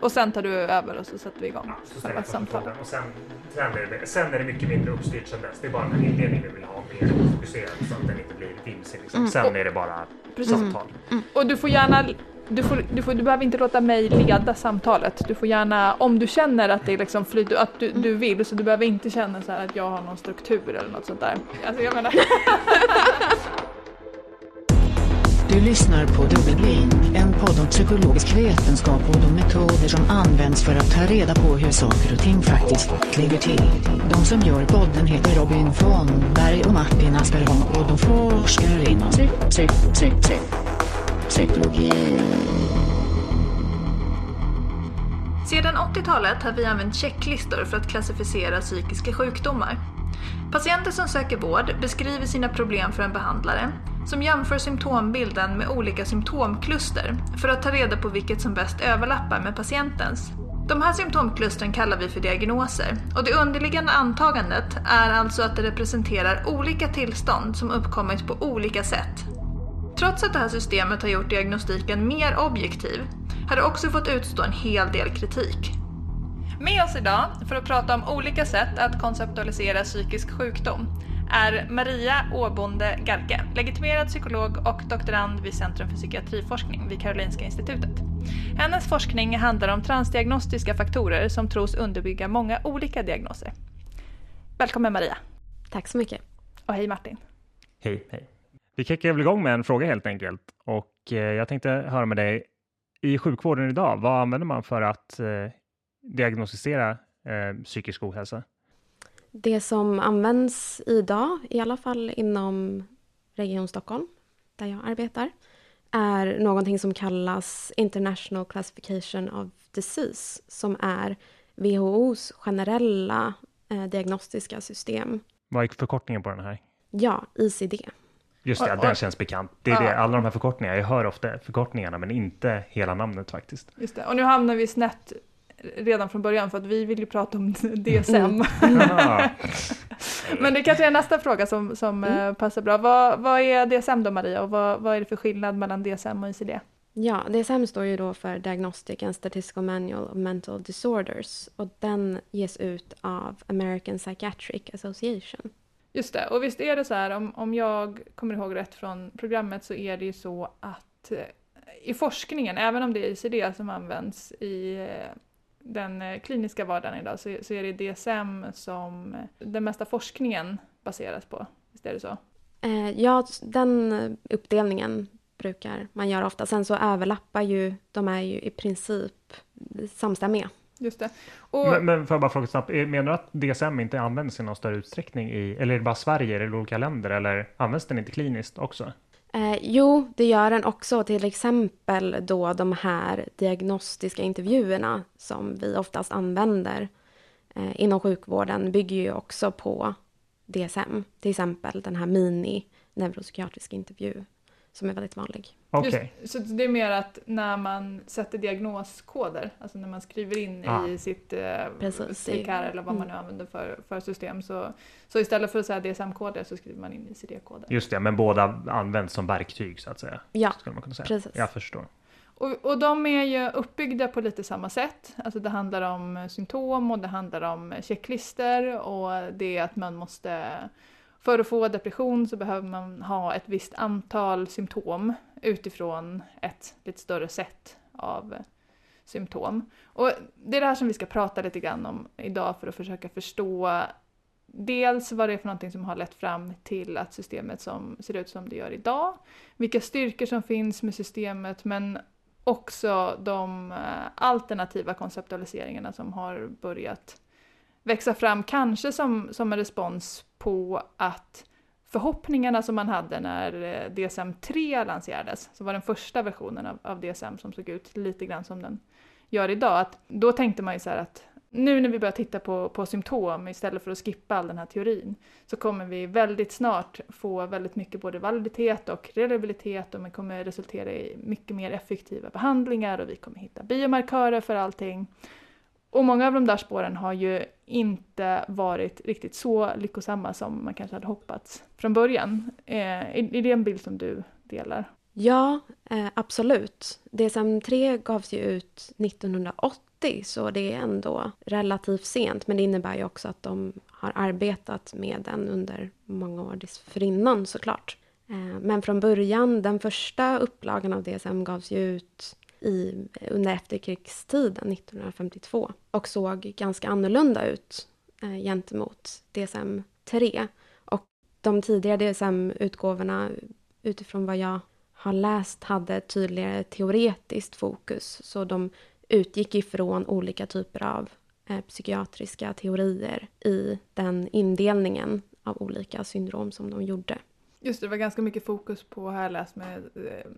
Och sen tar du över och så sätter vi igång Så själva samtalet. och sen, sen, är det, sen är det mycket mindre uppstyrt sen dess. Det är bara den inledningen vi vill ha mer fokuserad så att den inte blir vimsig. Liksom. Mm. Sen är det bara Precis. samtal. Och du får gärna du, får, du, får, du behöver inte låta mig leda samtalet. Du får gärna, om du känner att det är liksom flyt, att du, du vill, så du behöver inte känna så att jag har någon struktur eller något sånt där. Alltså jag menar, Du lyssnar på Dubbelblick, en podd om psykologisk vetenskap och de metoder som används för att ta reda på hur saker och ting faktiskt ligger till. De som gör podden heter Robin von Berg och Martin Asperholm och de forskar inom psy, psy, psy, psy, psykologi. Sedan 80-talet har vi använt checklistor för att klassificera psykiska sjukdomar. Patienter som söker vård beskriver sina problem för en behandlare som jämför symptombilden med olika symptomkluster för att ta reda på vilket som bäst överlappar med patientens. De här symptomklustren kallar vi för diagnoser och det underliggande antagandet är alltså att det representerar olika tillstånd som uppkommit på olika sätt. Trots att det här systemet har gjort diagnostiken mer objektiv har det också fått utstå en hel del kritik. Med oss idag för att prata om olika sätt att konceptualisera psykisk sjukdom är Maria Åbonde Garke, legitimerad psykolog och doktorand vid Centrum för psykiatriforskning vid Karolinska institutet. Hennes forskning handlar om transdiagnostiska faktorer som tros underbygga många olika diagnoser. Välkommen Maria! Tack så mycket. Och hej Martin! Hej, hej. Vi kickar väl igång med en fråga helt enkelt. Och eh, jag tänkte höra med dig, i sjukvården idag, vad använder man för att eh, diagnostisera eh, psykisk ohälsa? Det som används idag, i alla fall inom Region Stockholm, där jag arbetar, är någonting som kallas International Classification of Disease, som är WHOs generella eh, diagnostiska system. Vad är förkortningen på den här? Ja, ICD. Just det, Och- den och- känns bekant. Det är Ja. det, alla de här förkortningarna, jag hör ofta förkortningarna men inte hela namnet faktiskt. Just det. Och nu hamnar vi snett redan från början för att vi vill ju prata om DSM. Jaha. Men det kanske är nästa fråga som, som eh, passar bra. Vad, vad är DSM då Maria och vad, vad är det för skillnad mellan DSM och ICD? Ja, DSM står ju då för Diagnostic and Statistical Manual of Mental Disorders och den ges ut av American Psychiatric Association. Just det, och visst är det så här om, om jag kommer ihåg rätt från programmet så är det ju så att eh, i forskningen, även om det är ICD som används i eh, den eh, kliniska vardagen idag så, så är det DSM som eh, den mesta forskningen baseras på. Visst är det så? Eh, ja, den uppdelningen brukar man göra ofta. Sen så överlappar ju, de är ju i princip samstämmiga. Just det. Och, Men, men får jag bara fråga snabbt, är- menar du att DSM inte används i någon större utsträckning i, eller är det bara Sverige, det olika länder eller används den inte kliniskt också? Eh, jo, det gör den också. Till exempel då de här diagnostiska intervjuerna som vi oftast använder eh, inom sjukvården bygger ju också på DSM. Till exempel den här mini neuropsykiatrisk intervju som är väldigt vanlig. Okej, Just, så det är mer att när man sätter diagnoskoder, alltså när man skriver in Ah. i sitt eh. CKR eller vad man nu använder för, för system så, så istället för att säga DSM-koder så skriver man in ICD-koder. just det, men båda används som verktyg så att säga. Ja, Skulle man kunna säga. precis. Jag förstår. Och, och de är ju uppbyggda på lite samma sätt. Alltså det handlar om symptom och det handlar om checklister och det är att man måste för att få depression så behöver man ha ett visst antal symptom utifrån ett lite större sätt av eh, symptom. Och det är det här som vi ska prata lite grann om idag för att försöka förstå dels vad det är för någonting som har lett fram till att systemet som ser ut som det gör idag, vilka styrkor som finns med systemet men också de eh, alternativa konceptualiseringarna som har börjat växa fram, kanske som, som en respons på att förhoppningarna som man hade när eh, DSM-3 lanserades, som var den första versionen av, av DSM som såg ut lite grann som den gör idag, att då tänkte man ju så här att nu när vi börjar titta på, på symptom istället för att skippa all den här teorin så kommer vi väldigt snart få väldigt mycket både validitet och reliabilitet och det kommer resultera i mycket mer effektiva behandlingar och vi kommer hitta biomarkörer för allting. Och många av de där spåren har ju inte varit riktigt så lyckosamma som man kanske hade hoppats från början. Eh, är, det en bild som du delar? Ja, eh, absolut. DSM-3 gavs ju ut 1980 så det är ändå relativt sent. Men det innebär ju också att de har arbetat med den under många år dessförinnan såklart. Eh, men från början, den första upplagan av DSM gavs ju ut i, under efterkrigstiden, 1952 och såg ganska annorlunda ut eh, gentemot DSM-3. Och de tidigare DSM-utgåvorna, utifrån vad jag har läst, hade tydligare teoretiskt fokus. Så de utgick ifrån olika typer av eh, psykiatriska teorier i den indelningen av olika syndrom som de gjorde. Just det, det var ganska mycket fokus på, här läst med eh,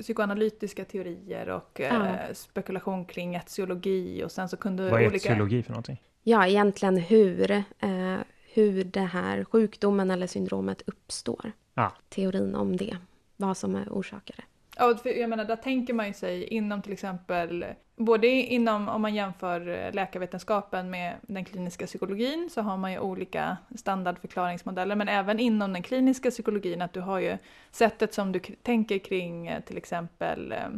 psykoanalytiska teorier och eh, Ja. spekulation kring etiologi och sen så kunde Vad är olika... etiologi för någonting? Ja, egentligen hur, eh, hur det här sjukdomen eller syndromet uppstår. Ja. Teorin om det, vad som är orsakare. Ja, för jag menar, där tänker man ju sig inom till exempel, både inom om man jämför eh, läkarvetenskapen med den kliniska psykologin så har man ju olika standardförklaringsmodeller, men även inom den kliniska psykologin att du har ju sättet som du tänker kring eh, till exempel eh,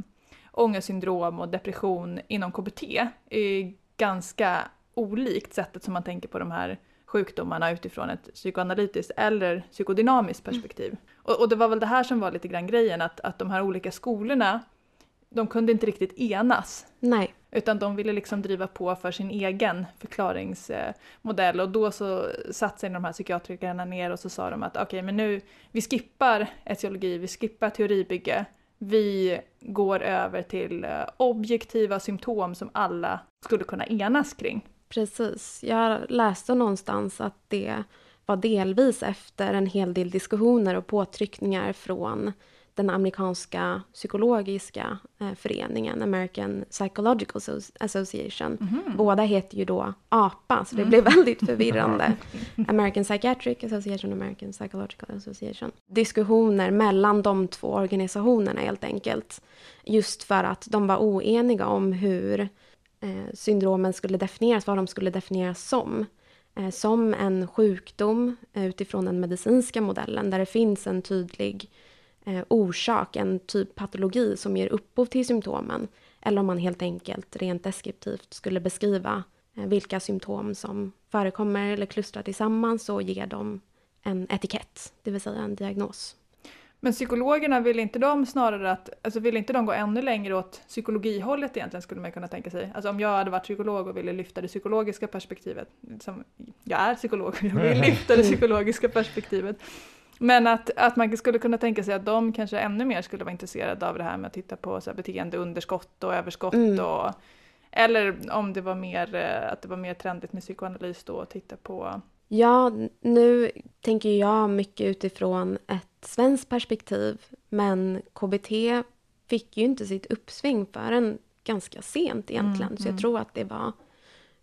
ångestsyndrom och depression inom KBT är ganska olikt sättet som man tänker på de här sjukdomarna utifrån ett psykoanalytiskt eller psykodynamiskt perspektiv. Och, och det var väl det här som var lite grann grejen, att, att de här olika skolorna, de kunde inte riktigt enas. Nej, Utan de ville liksom driva på för sin egen förklaringsmodell och då så satt sig de här psykiatrikerna ner och så sa de att okej men nu, vi skippar etiologi, vi skippar teoribygge, vi går över till eh, objektiva symptom som alla skulle kunna enas kring. precis. Jag läste någonstans att det var delvis efter en hel del diskussioner och påtryckningar från den amerikanska psykologiska eh, föreningen, American Psychological Asso- Association. Båda heter ju då APA, så det blev väldigt förvirrande. American Psychiatric Association och American Psychological Association. Diskussioner mellan de två organisationerna helt enkelt. Just för att de var oeniga om hur eh, syndromen skulle definieras, vad de skulle definieras som. Eh, som en sjukdom eh, utifrån den medicinska modellen där det finns en tydlig eh, orsak, en typ patologi som ger upphov till symptomen. Eller om man helt enkelt rent deskriptivt skulle beskriva eh, vilka symptom som förekommer eller klustrar tillsammans och ger dem en etikett, det vill säga en diagnos. Men psykologerna, vill inte de snarare att, alltså vill inte de gå ännu längre åt psykologihållet egentligen skulle man kunna tänka sig? Alltså om jag hade varit psykolog och ville lyfta det psykologiska perspektivet, som jag är psykolog, jag vill lyfta det psykologiska perspektivet. Men att, att man skulle kunna tänka sig att de kanske ännu mer skulle vara intresserade av det här med att titta på så här beteendeunderskott och överskott Mm. och eller om det var mer, eh, att det var mer trendigt med psykoanalys då, att titta på Ja, nu tänker jag mycket utifrån ett svenskt perspektiv, men KBT fick ju inte sitt uppsving förrän ganska sent egentligen, Mm, så jag mm. tror att det var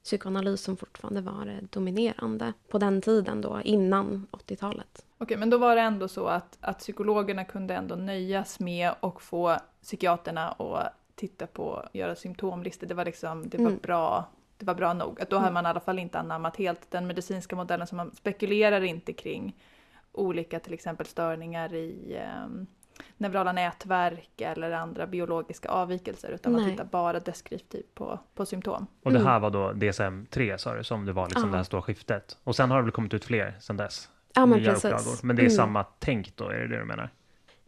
psykoanalys som fortfarande var dominerande på den tiden då, innan 80-talet. Okej, men då var det ändå så att, att psykologerna kunde ändå nöjas med och få psykiaterna att titta på, göra symptomlistor. Det var liksom, det var Mm. bra. Det var bra nog. Att då hade man i alla fall inte anammat helt den medicinska modellen som man spekulerar inte kring olika till exempel störningar i um, neurala nätverk eller andra biologiska avvikelser utan man Nej. tittar bara deskriptivt på, på symptom. Och det Mm. här var då DSM-3 sa du, som det var liksom Ja. det här stora skiftet. Och sen har det väl kommit ut fler sen dess? Ja, men precis. upplagor. Men det är Mm. samma tänk då, är det det du menar?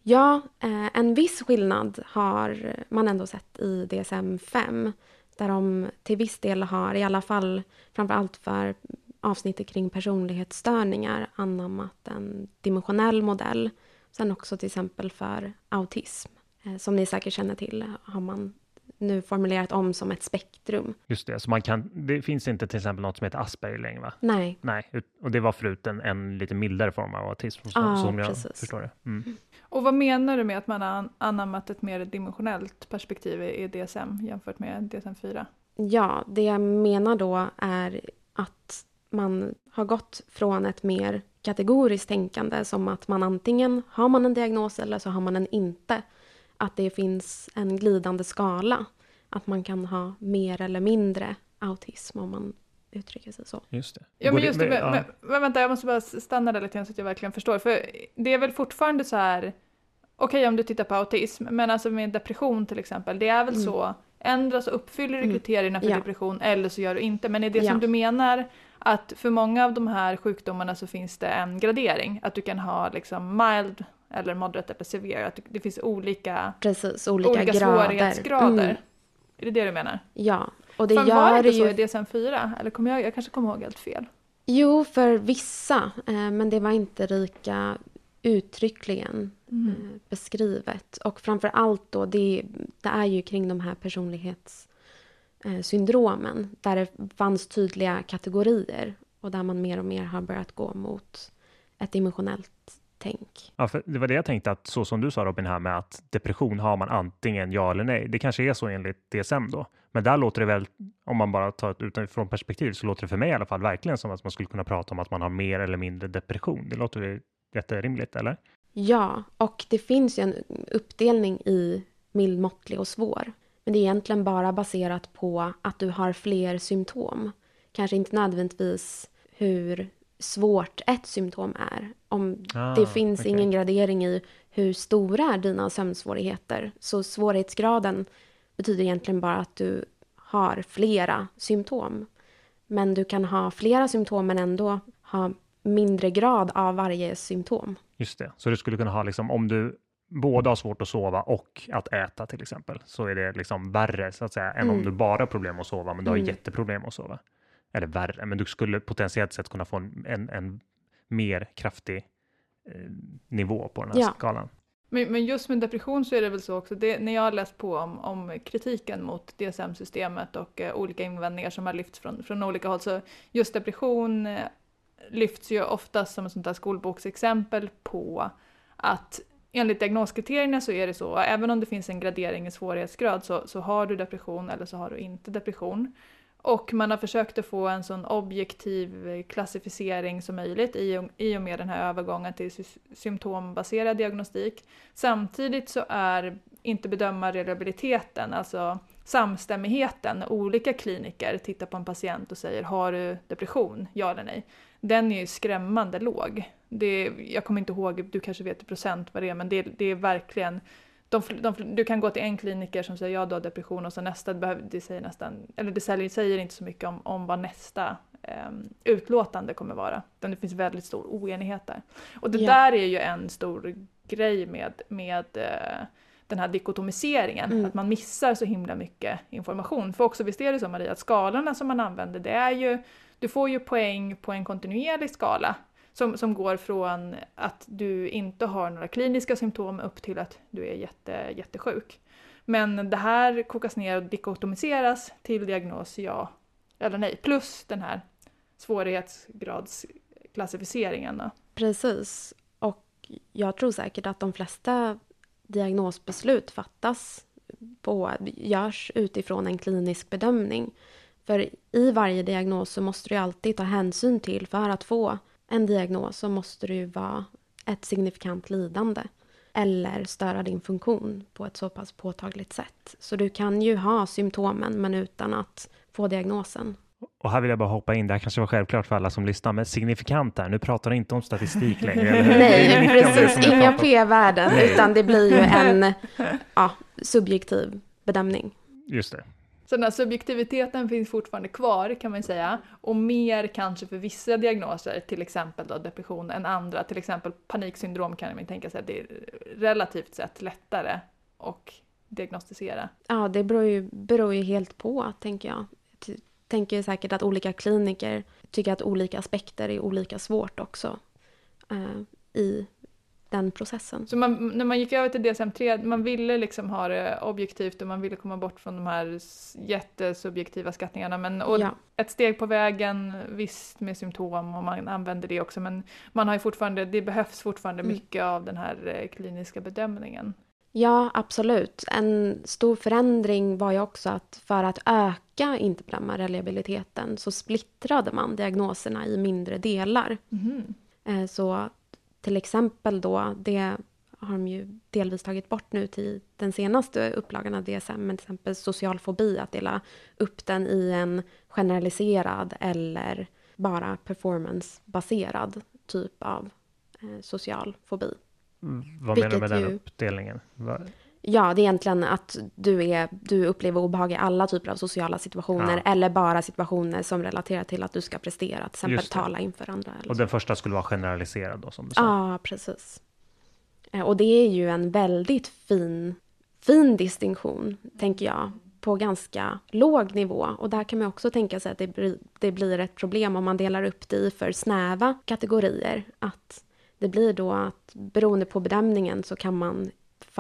Ja, eh, en viss skillnad har man ändå sett i DSM-5. Där de till viss del har, i alla fall framför allt för avsnittet kring personlighetsstörningar, anammat en dimensionell modell. Sen också till exempel för autism. Eh, som ni säkert känner till har man nu formulerat om som ett spektrum. Just det, så man kan, det finns inte till exempel något som heter Asperger längre va? Nej, Nej, och det var förut en, en lite mildare form av autism som, Ja, som jag precis. förstår det. Mm. Och vad menar du med att man har an- anammat ett mer dimensionellt perspektiv i DSM jämfört med DSM-4? Ja, det jag menar då är att man har gått från ett mer kategoriskt tänkande som att man antingen har man en diagnos eller så har man en inte. Att det finns en glidande skala. Att man kan ha mer eller mindre autism om man uttrycker sig så. Just det. Ja men just det, men, ja. men, men vänta jag måste bara stanna där lite grann så att jag verkligen förstår. För det är väl fortfarande så här okej om du tittar på autism, men alltså med depression till exempel, det är väl Mm. så, ändra så uppfyller du Mm. kriterierna för Ja. depression eller så gör du inte. Men är det Ja. som du menar att för många av de här sjukdomarna så finns det en gradering? Att du kan ha liksom mild eller moderate eller severe, att det finns olika, Precis, olika, olika grader. svårighetsgrader. Mm, Är det det du menar? ja, och det Fan, gör var det inte ju... så i DSM-4? Eller kommer jag, jag kanske kommer ihåg helt fel? Jo, för vissa, eh, men det var inte lika uttryckligen Mm. eh, beskrivet. Och framför allt då, det, det är ju kring de här personlighetssyndromen där det fanns tydliga kategorier och där man mer och mer har börjat gå mot ett dimensionellt tänk. Ja, för det var det jag tänkte att så som du sa Robin här med att depression har man antingen ja eller nej. Det kanske är så enligt DSM då. Men där låter det väl, om man bara tar ett utifrån perspektiv, så låter det för mig i alla fall verkligen som att man skulle kunna prata om att man har mer eller mindre depression. Det låter ju jätterimligt, eller? Ja, och det finns ju en uppdelning i mild, måttlig och svår. Men det är egentligen bara baserat på att du har fler symptom. Kanske inte nödvändigtvis hur svårt ett symptom är. Om Ah, det finns okej. ingen gradering i hur stora är dina sömnsvårigheter. Så svårighetsgraden betyder egentligen bara att du har flera symptom. Men du kan ha flera symptom men ändå ha mindre grad av varje symptom. Just det, så du skulle kunna ha liksom om du både har svårt att sova och att äta till exempel, så är det liksom värre så att säga än om Mm. du bara har problem att sova, men du har Mm. jätteproblem att sova. Eller värre, men du skulle potentiellt sett kunna få en, en, en mer kraftig eh, nivå på den här Ja. skalan. Men, men just med depression så är det väl så också, det, när jag har läst på om, om kritiken mot DSM-systemet och eh, olika invändningar som har lyfts från, från olika håll, så just depression eh, lyfts ju oftast som ett sånt där skolboksexempel på att enligt diagnoskriterierna så är det så, även om det finns en gradering i svårighetsgrad så, så har du depression eller så har du inte depression. Och man har försökt att få en sån objektiv klassificering som möjligt i och, med den här övergången till symptombaserad diagnostik. Samtidigt så är inte bedömarreliabiliteten, alltså samstämmigheten, när olika kliniker tittar på en patient och säger har du depression, ja eller nej, den är ju skrämmande låg. Det, jag kommer inte ihåg, du kanske vet i procent vad det är, men det, det är verkligen de, de, du kan gå till en kliniker som säger ja du har depression och så nästa, behöver- det säger nästan, eller det säger, säger inte så mycket om, om vad nästa um, utlåtande kommer vara. Utan det finns väldigt stor oenighet där. Och det Ja. där är ju en stor grej med, med eh, den här dikotomiseringen, Mm. att man missar så himla mycket information. För också visst är det så Maria, att skalorna som man använder, det är ju, du får ju poäng på en kontinuerlig skala som, som går från att du inte har några kliniska symptom upp till att du är jätte, jättesjuk. Men det här kokas ner och dikotomiseras till diagnos ja eller nej, plus den här svårighetsgradsklassificeringen. Precis. Och jag tror säkert att de flesta diagnosbeslut fattas på, görs utifrån en klinisk bedömning. För i varje diagnos så måste du ju alltid ta hänsyn till, för att få en diagnos så måste det ju vara ett signifikant lidande eller störa din funktion på ett så pass påtagligt sätt. Så du kan ju ha symptomen men utan att få diagnosen. Och här vill jag bara hoppa in, det här kanske var självklart för alla som lyssnar, men signifikant där, nu pratar du inte om statistik längre. Nej, precis. Inga p-värden, utan det blir ju en ja, subjektiv bedömning. Just det. Så den här subjektiviteten finns fortfarande kvar kan man säga. Och mer kanske för vissa diagnoser, till exempel då depression, än andra. Till exempel paniksyndrom kan man tänka sig att det är relativt sett lättare att diagnostisera. Ja, det beror ju, beror ju helt på, tänker jag. Jag tänker säkert att olika kliniker tycker att olika aspekter är olika svårt också eh, i den processen. Så man, när man gick över till DSM-3, man ville liksom ha det objektivt och man ville komma bort från de här jättesubjektiva skattningarna. Men, och Ja. ett steg på vägen, visst med symptom och man använder det också, men man har fortfarande, det behövs fortfarande Mm. mycket av den här eh, kliniska bedömningen. Ja, absolut. En stor förändring var ju också att för att öka interplammareliabiliteten så splittrade man diagnoserna i mindre delar. Eh, Så till exempel då, det har de ju delvis tagit bort nu till den senaste upplagan av DSM, men till exempel social fobi, att dela upp den i en generaliserad eller bara performancebaserad typ av eh, social fobi. Vad menar du med Vilket den ju- uppdelningen? Va- Ja, det är egentligen att du, är, du upplever obehag i alla typer av sociala situationer Ja. eller bara situationer som relaterar till att du ska prestera, till exempel tala inför andra. Och den första skulle vara generaliserad då, som du sa. Ja, precis. Eh, Och det är ju en väldigt fin, fin distinktion, tänker jag, på ganska låg nivå. Och där kan man också tänka sig att det blir, det blir ett problem om man delar upp det i för snäva kategorier. Att det blir då att beroende på bedömningen så kan man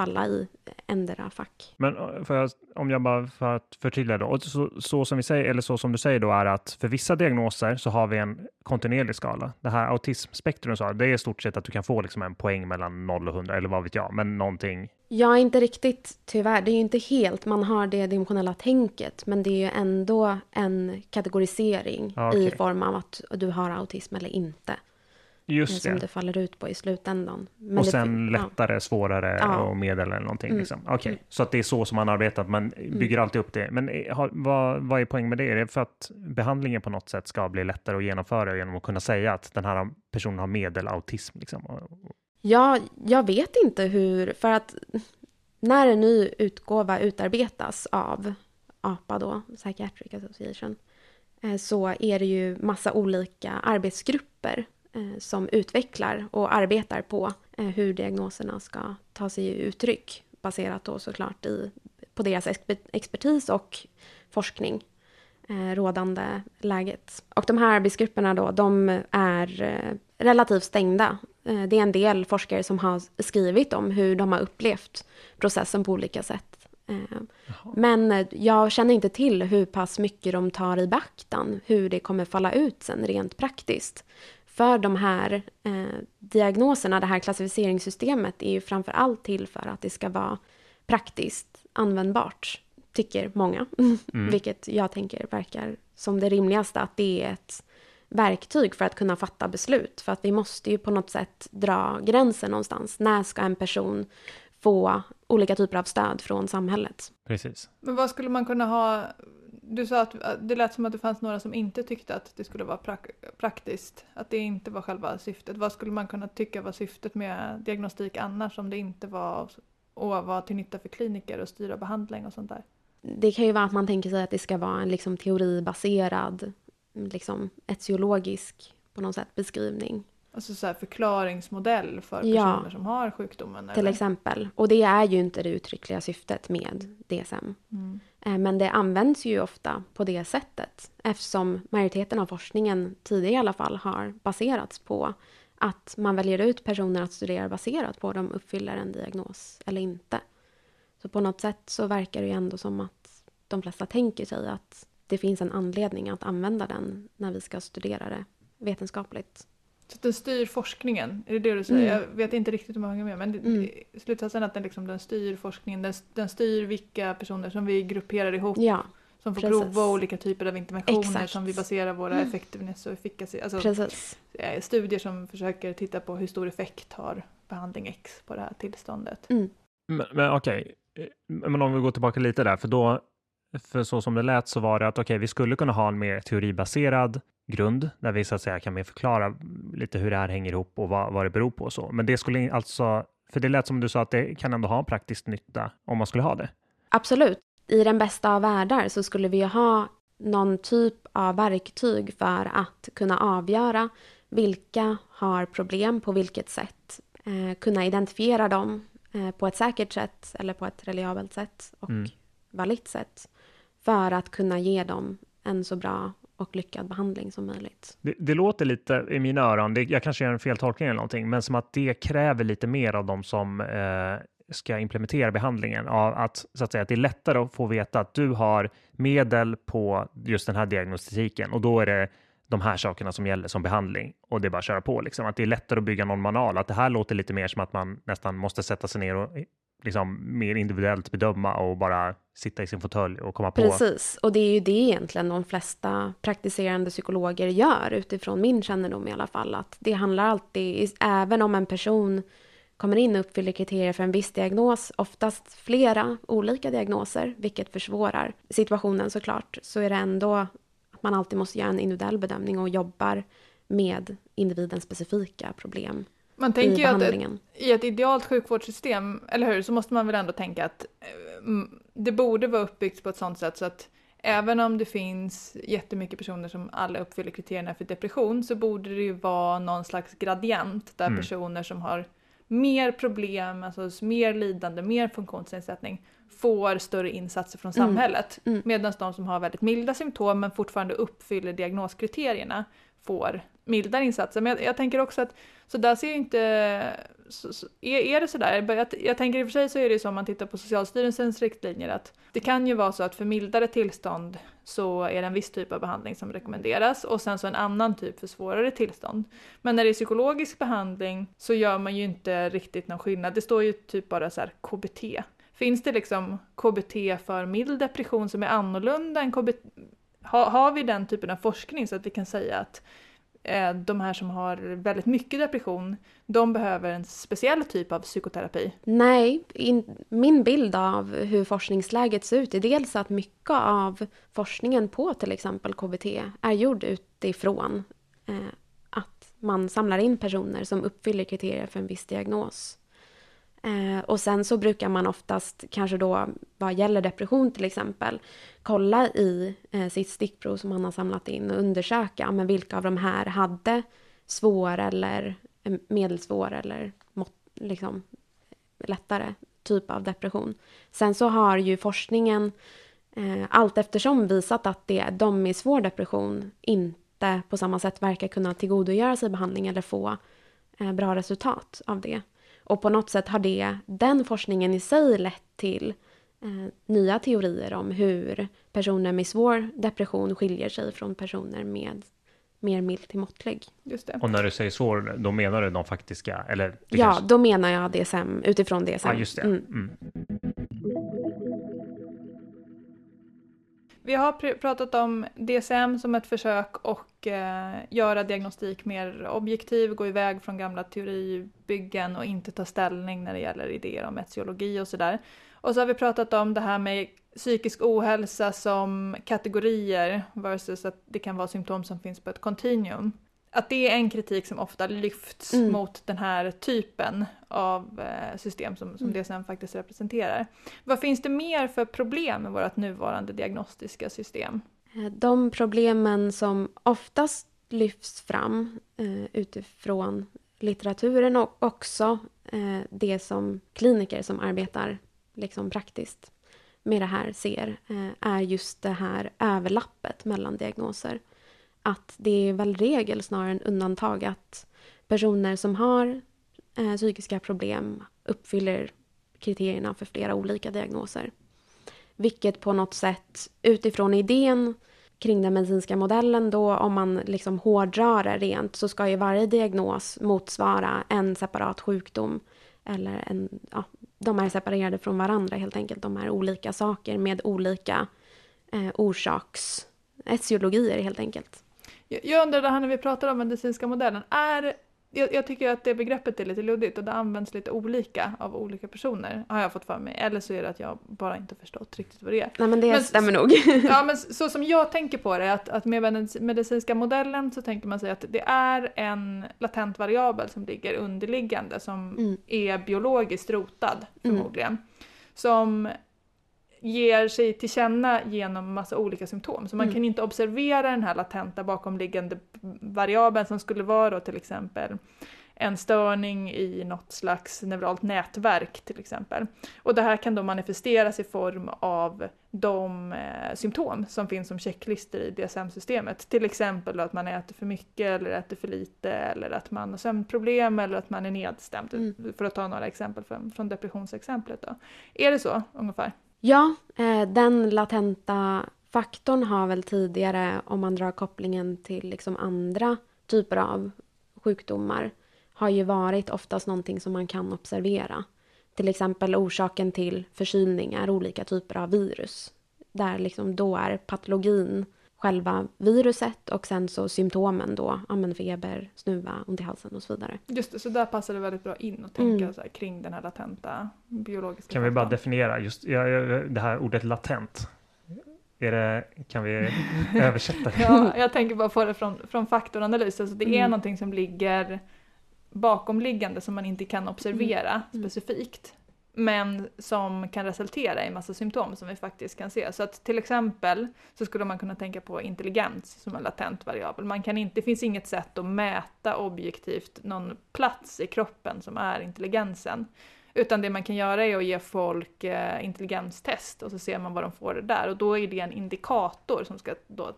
falla i ändra fack. Men eh, jag, om jag bara för att förtydliga då, och så, så som vi säger, eller så som du säger då, är att för vissa diagnoser så har vi en kontinuerlig skala. Det här autismspektrum, så, det är i stort sett att du kan få liksom en poäng mellan 0 och 100, eller vad vet jag, men någonting. Ja, inte riktigt tyvärr. Det är ju inte helt, man har det dimensionella tänket, men det är ju ändå en kategorisering Ja, i okej. form av att du har autism eller inte. Just som det. det faller ut på i slutändan. Men och det sen ja. lättare, svårare Ja. och medel eller någonting. Mm. Liksom. Okej, Mm. så att det är så som man arbetat, man bygger alltid upp det. Men eh, har, vad, vad är poängen med det? Är det för att behandlingen på något sätt ska bli lättare att genomföra genom att kunna säga att den här personen har medelautism? Liksom? Ja, jag vet inte hur, för att när en ny utgåva utarbetas av APA då, Psychiatric Association, eh, så är det ju massa olika arbetsgrupper som utvecklar och arbetar på eh, hur diagnoserna ska ta sig i uttryck, baserat då såklart i, på deras exper- expertis och forskning eh, rådande läget. Och de här arbetsgrupperna då, de är eh, relativt stängda. Eh, det är en del forskare som har skrivit om hur de har upplevt processen på olika sätt. Eh, men eh, jag känner inte till hur pass mycket de tar i beaktan, hur det kommer falla ut sen rent praktiskt. För de här eh, diagnoserna, det här klassificeringssystemet, är ju framför allt till för att det ska vara praktiskt användbart, tycker många. Vilket jag tänker verkar som det rimligaste, att det är ett verktyg för att kunna fatta beslut. För att vi måste ju på något sätt dra gränsen någonstans. När ska en person få olika typer av stöd från samhället? Precis. Men vad skulle man kunna ha? Du sa att det lät som att det fanns några som inte tyckte att det skulle vara prak- praktiskt. Att det inte var själva syftet. Vad skulle man kunna tycka var syftet med diagnostik annars om det inte var att vara till nytta för kliniker och styra behandling och sånt där? Det kan ju vara att man tänker sig att det ska vara en liksom teoribaserad, liksom etiologisk på något sätt beskrivning. Alltså så förklaringsmodell för Ja. personer som har sjukdomen. Till eller? exempel. Och det är ju inte det uttryckliga syftet med DSM. Mm. Eh, men det används ju ofta på det sättet eftersom majoriteten av forskningen, tidigare i alla fall, har baserats på att man väljer ut personer att studera baserat på om de uppfyller en diagnos eller inte. Så på något sätt så verkar det ju ändå som att de flesta tänker sig att det finns en anledning att använda den när vi ska studera det vetenskapligt. Så att den styr forskningen, är det det du säger? Mm. Jag vet inte riktigt hur många hänger med men Mm. slutsatsen är att den, liksom, den styr forskningen, den, den styr vilka personer som vi grupperar ihop Ja, som får precis. prova olika typer av interventioner Exakt. som vi baserar våra Mm. effectiveness och efficacy, alltså precis. eh, studier som försöker titta på hur stor effekt har behandling X på det här tillståndet. Mm. Men, men okej, Eh, men om vi går tillbaka lite där, för då, för så som det lät så var det att okej, vi skulle kunna ha en mer teoribaserad grund där vi så att säga kan mer förklara lite hur det här hänger ihop och vad, vad det beror på och så. Men det skulle alltså, för det lät som du sa att det kan ändå ha en praktisk nytta om man skulle ha det. Absolut. I den bästa av världar så skulle vi ju ha någon typ av verktyg för att kunna avgöra vilka har problem på vilket sätt. Eh, kunna identifiera dem eh, på ett säkert sätt eller på ett reliabelt sätt och Mm. validt sätt. För att kunna ge dem en så bra och lyckad behandling som möjligt. Det, det låter lite i mina öron, det, jag kanske gör en feltolkning eller någonting, men som att det kräver lite mer av de som eh, ska implementera behandlingen. Av att, så att säga, att det är lättare att få veta att du har medel på just den här diagnostiken och då är det de här sakerna som gäller som behandling och det är bara att köra på. Liksom. Att det är lättare att bygga någon manual. Att det här låter lite mer som att man nästan måste sätta sig ner och liksom, mer individuellt bedöma och bara sitta i sin fåtölj och komma på. Precis, och det är ju det egentligen de flesta praktiserande psykologer gör utifrån min kännedom i alla fall. Att det handlar alltid, även om en person kommer in och uppfyller kriterier för en viss diagnos, oftast flera olika diagnoser, vilket försvårar situationen såklart, så är det ändå att man alltid måste göra en individuell bedömning och jobbar med individens specifika problem. Man tänker i ju att i ett idealt sjukvårdssystem, eller hur, så måste man väl ändå tänka att eh, det borde vara uppbyggt på ett sånt sätt så att även om det finns jättemycket personer som alla uppfyller kriterierna för depression så borde det ju vara någon slags gradient där Mm. personer som har mer problem, alltså mer lidande, mer funktionsnedsättning får större insatser från Mm. samhället. Mm. Medan de som har väldigt milda symptom men fortfarande uppfyller diagnoskriterierna får mildare insatser. Men jag, jag tänker också att så där ser ju inte... Så, så, är, är det sådär? Jag, jag tänker i och för sig så är det ju så om man tittar på Socialstyrelsens riktlinjer att det kan ju vara så att för mildare tillstånd så är det en viss typ av behandling som rekommenderas och sen så en annan typ för svårare tillstånd. Men när det är psykologisk behandling så gör man ju inte riktigt någon skillnad. Det står ju typ bara så här KBT. Finns det liksom KBT för mild depression som är annorlunda än KBT? Har, har vi den typen av forskning så att vi kan säga att Eh, de här som har väldigt mycket depression, de behöver en speciell typ av psykoterapi? Nej, in, min bild av hur forskningsläget ser ut är dels att mycket av forskningen på till exempel KBT är gjord utifrån eh, att man samlar in personer som uppfyller kriterier för en viss diagnos. Eh, och sen så brukar man oftast, kanske då vad gäller depression till exempel, kolla i eh, sitt stickprov som man har samlat in och undersöka men vilka av de här hade svår eller eh, medelsvår eller mått, liksom, lättare typ av depression. Sen så har ju forskningen eh, allt eftersom visat att det de med svår depression inte på samma sätt verkar kunna tillgodogöra sig behandling eller få eh, bra resultat av det. Och på något sätt har det, den forskningen i sig lett till eh, nya teorier om hur personer med svår depression skiljer sig från personer med mer mild till måttlig. Just det. Och när du säger svår, då menar du de faktiska, eller? Ja, kanske- då menar jag DSM utifrån DSM. ja, just det. Mm. Mm. Vi har pr- pratat om DSM som ett försök och eh, göra diagnostik mer objektiv, gå iväg från gamla teoribyggen och inte ta ställning när det gäller idéer om etiologi och sådär. Och så har vi pratat om det här med psykisk ohälsa som kategorier versus att det kan vara symptom som finns på ett kontinuum. Att det är en kritik som ofta lyfts Mm. mot den här typen av eh, system som, som Mm. DSM faktiskt representerar. Vad finns det mer för problem med vårt nuvarande diagnostiska system? Eh, De problemen som oftast lyfts fram eh, utifrån litteraturen och också eh, det som kliniker som arbetar liksom praktiskt med det här ser eh, är just det här överlappet mellan diagnoser. Att det är väl regel snarare än undantag att personer som har eh, psykiska problem uppfyller kriterierna för flera olika diagnoser. Vilket på något sätt utifrån idén kring den medicinska modellen då om man liksom hårdrar det rent så ska ju varje diagnos motsvara en separat sjukdom eller en, ja, de är separerade från varandra helt enkelt. De är olika saker med olika eh, orsaks etiologier helt enkelt. Jag undrar det här när vi pratar om medicinska modellen, är, jag, jag tycker att det begreppet är lite luddigt och det används lite olika av olika personer, har jag fått för mig. Eller så är det att jag bara inte förstått riktigt vad det är. Nej men det Men- stämmer nog. Ja, men så som jag tänker på det, att, att med medicinska modellen så tänker man sig att det är en latent variabel som ligger underliggande, som Mm. är biologiskt rotad Mm. förmodligen. Som ger sig till känna genom massa olika symptom. Så man Mm. kan inte observera den här latenta bakomliggande variabeln som skulle vara då till exempel en störning i något slags neuralt nätverk till exempel. Och det här kan då manifesteras i form av de eh, symptom som finns som checklistor i DSM-systemet. Till exempel att man äter för mycket eller äter för lite eller att man har sömnproblem eller att man är nedstämd. Mm. För att ta några exempel från, från depressionsexemplet. Då. Är det så ungefär? Ja, eh, den latenta faktorn har väl tidigare, om man drar kopplingen till liksom andra typer av sjukdomar, har ju varit oftast någonting som man kan observera. Till exempel orsaken till förkylningar olika typer av virus. Där liksom då är patologin själva viruset och sen så symptomen då, ja men feber, snuva, ont i halsen och så vidare. Just det, så där passar det väldigt bra in att tänka Mm. så här, kring den här latenta biologiska Kan vi bara faktorn. definiera just ja, ja, det här ordet latent? Är det, kan vi översätta det? Ja, jag tänker bara på det från, från faktoranalys. Alltså det är Mm. någonting som ligger bakomliggande som man inte kan observera Mm. specifikt. Men som kan resultera i massa symptom som vi faktiskt kan se. Så att till exempel så skulle man kunna tänka på intelligens som en latent variabel. Man kan inte, det finns inget sätt att mäta objektivt någon plats i kroppen som är intelligensen. Utan det man kan göra är att ge folk eh, intelligenstest och så ser man vad de får där. Och då är det en indikator som ska då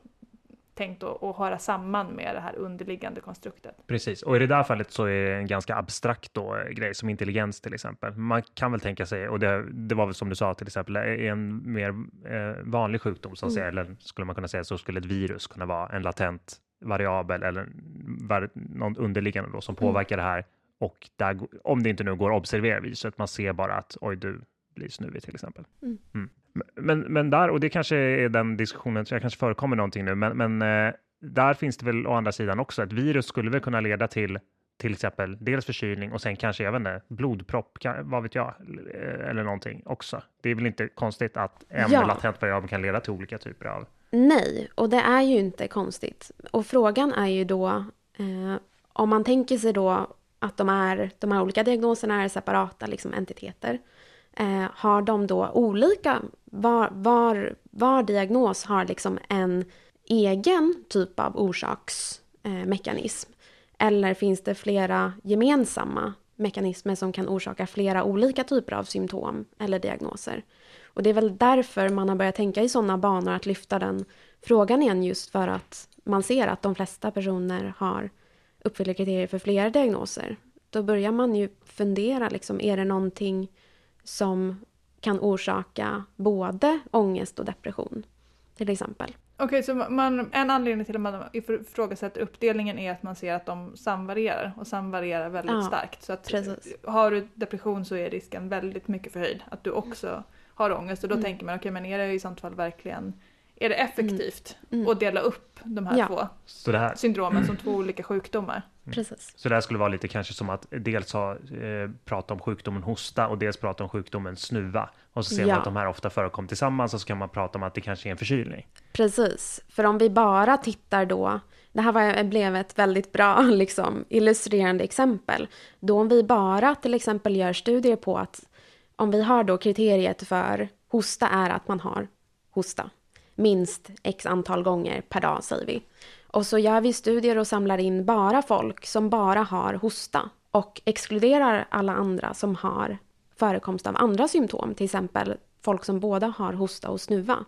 tänkt att, att höra samman med det här underliggande konstruktet. Precis, och i det där fallet så är det en ganska abstrakt då, eh, grej som intelligens till exempel. Man kan väl tänka sig, och det, det var väl som du sa till exempel, är en mer eh, vanlig sjukdom som Mm. eller skulle man kunna säga så skulle ett virus kunna vara en latent variabel eller var, någon underliggande då som Mm. påverkar det här. Och där, om det inte nu går att observera viruset, man ser bara att oj, du blir snuvig till exempel. Mm. Men, men där, och det kanske är den diskussionen, så jag kanske förekommer någonting nu, men, men eh, där finns det väl å andra sidan också, ett virus skulle väl kunna leda till till exempel dels förkylning och sen kanske även det, blodpropp, kan, vad vet jag, eh, eller någonting också. Det är väl inte konstigt att en Ja. latent variabel kan leda till olika typer av... Nej, och det är ju inte konstigt. Och frågan är ju då, eh, om man tänker sig då att de, är, de här olika diagnoserna är separata liksom, entiteter, eh, har de då olika, var, var, var diagnos har liksom en egen typ av orsaksmekanism? Eh. Eller finns det flera gemensamma mekanismer som kan orsaka flera olika typer av symptom eller diagnoser? Och det är väl därför man har börjat tänka i sådana banor att lyfta den frågan igen just för att man ser att de flesta personer har uppfyller kriterier för flera diagnoser. Då börjar man ju fundera, liksom, är det någonting som kan orsaka både ångest och depression? Till exempel. Okej, så man, en anledning till att man ifrågasätter uppdelningen är att man ser att de samvarierar och samvarierar väldigt Ja, starkt. Så att precis. har du depression så är risken väldigt mycket förhöjd att du också har ångest och då Mm. tänker man okej men är det i sånt fall verkligen är det effektivt Mm. att dela upp de här Ja. två Så det här, syndromen som två olika sjukdomar? Precis. så det här skulle vara lite kanske som att dels ha, eh, prata om sjukdomen hosta och dels prata om sjukdomen snuva. Och så ser man Ja. att de här ofta förekommer tillsammans och så kan man prata om att det kanske är en förkylning. Precis, för om vi bara tittar då, det här var, blev ett väldigt bra liksom, illustrerande exempel. Då om vi bara till exempel gör studier på att om vi har då kriteriet för hosta är att man har hosta minst x antal gånger per dag säger vi. Och så gör vi studier och samlar in bara folk som bara har hosta och exkluderar alla andra som har förekomst av andra symptom, till exempel folk som båda har hosta och snuva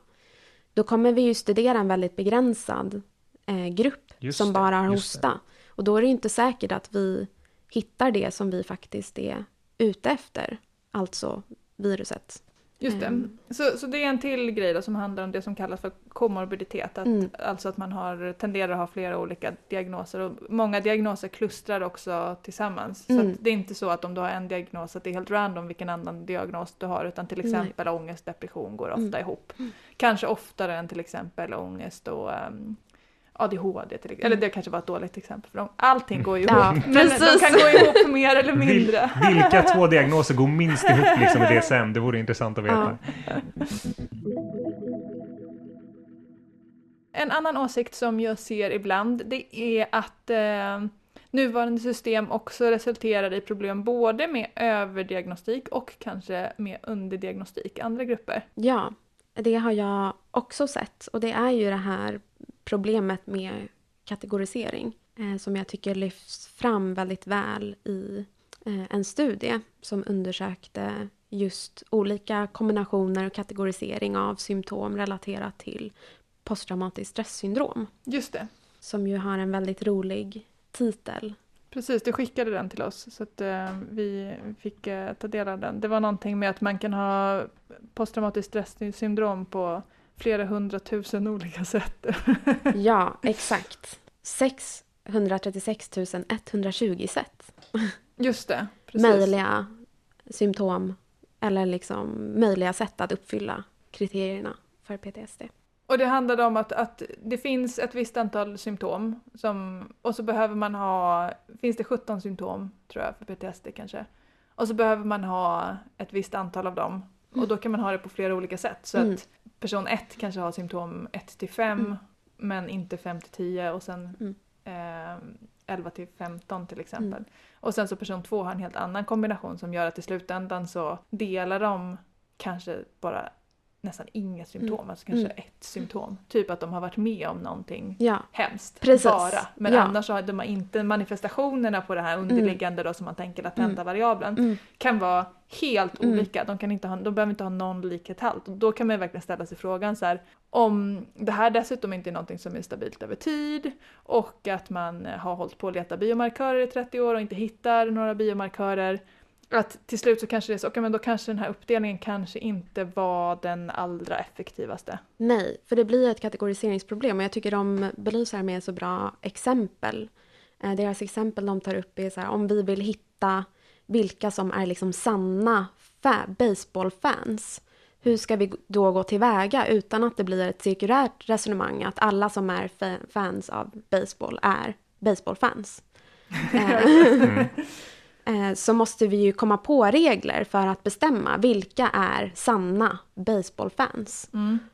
då kommer vi ju studera en väldigt begränsad eh, grupp Just som det, bara har hosta. Och då är det inte säkert att vi hittar det som vi faktiskt är ute efter, alltså viruset. Just det. Mm. Så, så det är en till grej då som handlar om det som kallas för komorbiditet. Att, Mm. Alltså att man har, tenderar att ha flera olika diagnoser. Och många diagnoser klustrar också tillsammans. Så Mm. att det är inte så att om du har en diagnos att det är helt random vilken annan diagnos du har. Utan till Nej. exempel ångest, depression går ofta Mm. ihop. Kanske oftare än till exempel ångest och um, ADHD. Till, eller det kanske var ett dåligt exempel för dem. Allting går ju ihop. Ja, men de kan gå ihop mer eller Vil, mindre. vilka två diagnoser går minst ihop liksom i DSM? Det vore intressant att veta. En annan åsikt som jag ser ibland det är att eh, nuvarande system också resulterar i problem både med överdiagnostik och kanske med underdiagnostik i andra grupper. Ja, det har jag också sett. Och det är ju det här problemet med kategorisering eh, som jag tycker lyfts fram väldigt väl i eh, en studie som undersökte just olika kombinationer och kategorisering av symptom relaterat till posttraumatiskt stresssyndrom. Just det, Som ju har en väldigt rolig titel. precis. Du skickade den till oss så att eh, vi fick eh, ta del av den. Det var någonting med att man kan ha posttraumatiskt stresssyndrom på flera hundratusen olika sätt. Ja, exakt. 636 120 sätt. Just det, precis. möjliga symptom eller liksom möjliga sätt att uppfylla kriterierna för PTSD. Och det handlade om att, att det finns ett visst antal symptom som, och så behöver man ha, finns det 17 symptom tror jag för PTSD kanske. Och så behöver man ha ett visst antal av dem. Och då kan man ha det på flera olika sätt. Så Mm. att person 1 kanske har symptom 1 till 5 Mm. men inte 5 till 10 och sen Mm. eh, 11 till 15 till exempel. Och sen så person två har en helt annan kombination som gör att i slutändan så delar de kanske bara nästan inga symptom, Mm. alltså kanske Mm. ett symptom. Typ att de har varit med om någonting Ja, hemskt. Precis. Bara. Men Ja. annars har de inte manifestationerna på det här underliggande då som man tänker latenta variabeln Mm. kan vara helt Mm. olika. De, kan inte ha, de behöver inte ha någon likhet allt. Och då kan man verkligen ställa sig frågan så här, om det här dessutom inte är någonting som är stabilt över tid och att man har hållit på att leta biomarkörer i 30 år och inte hittar några biomarkörer. Att till slut så kanske det är så, okej men då kanske den här uppdelningen kanske inte var den allra effektivaste. Nej, för det blir ett kategoriseringsproblem och jag tycker de belyser det med så bra exempel. Eh, deras exempel de tar upp är så här, om vi vill hitta vilka som är liksom sanna fa- baseballfans. Hur ska vi då gå tillväga utan att det blir ett cirkulärt resonemang att alla som är fa- fans av baseball är baseballfans? Eh, så måste vi ju komma på regler för att bestämma vilka är sanna baseballfans.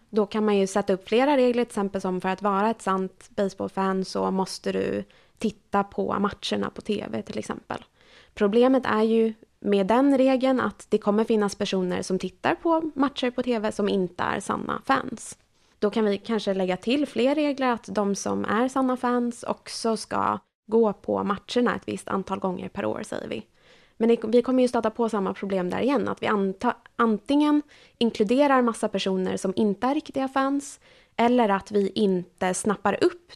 Då kan man ju sätta upp flera regler, till exempel som för att vara ett sant baseballfan så måste du titta på matcherna på tv till exempel. Problemet är ju med den regeln att det kommer finnas personer som tittar på matcher på tv som inte är sanna fans. Då kan vi kanske lägga till fler regler att de som är sanna fans också ska gå på matcherna ett visst antal gånger per år säger vi. Men det, vi kommer ju stöta på samma problem där igen, att vi anta, antingen inkluderar massa personer som inte är riktiga fans, eller att vi inte snappar upp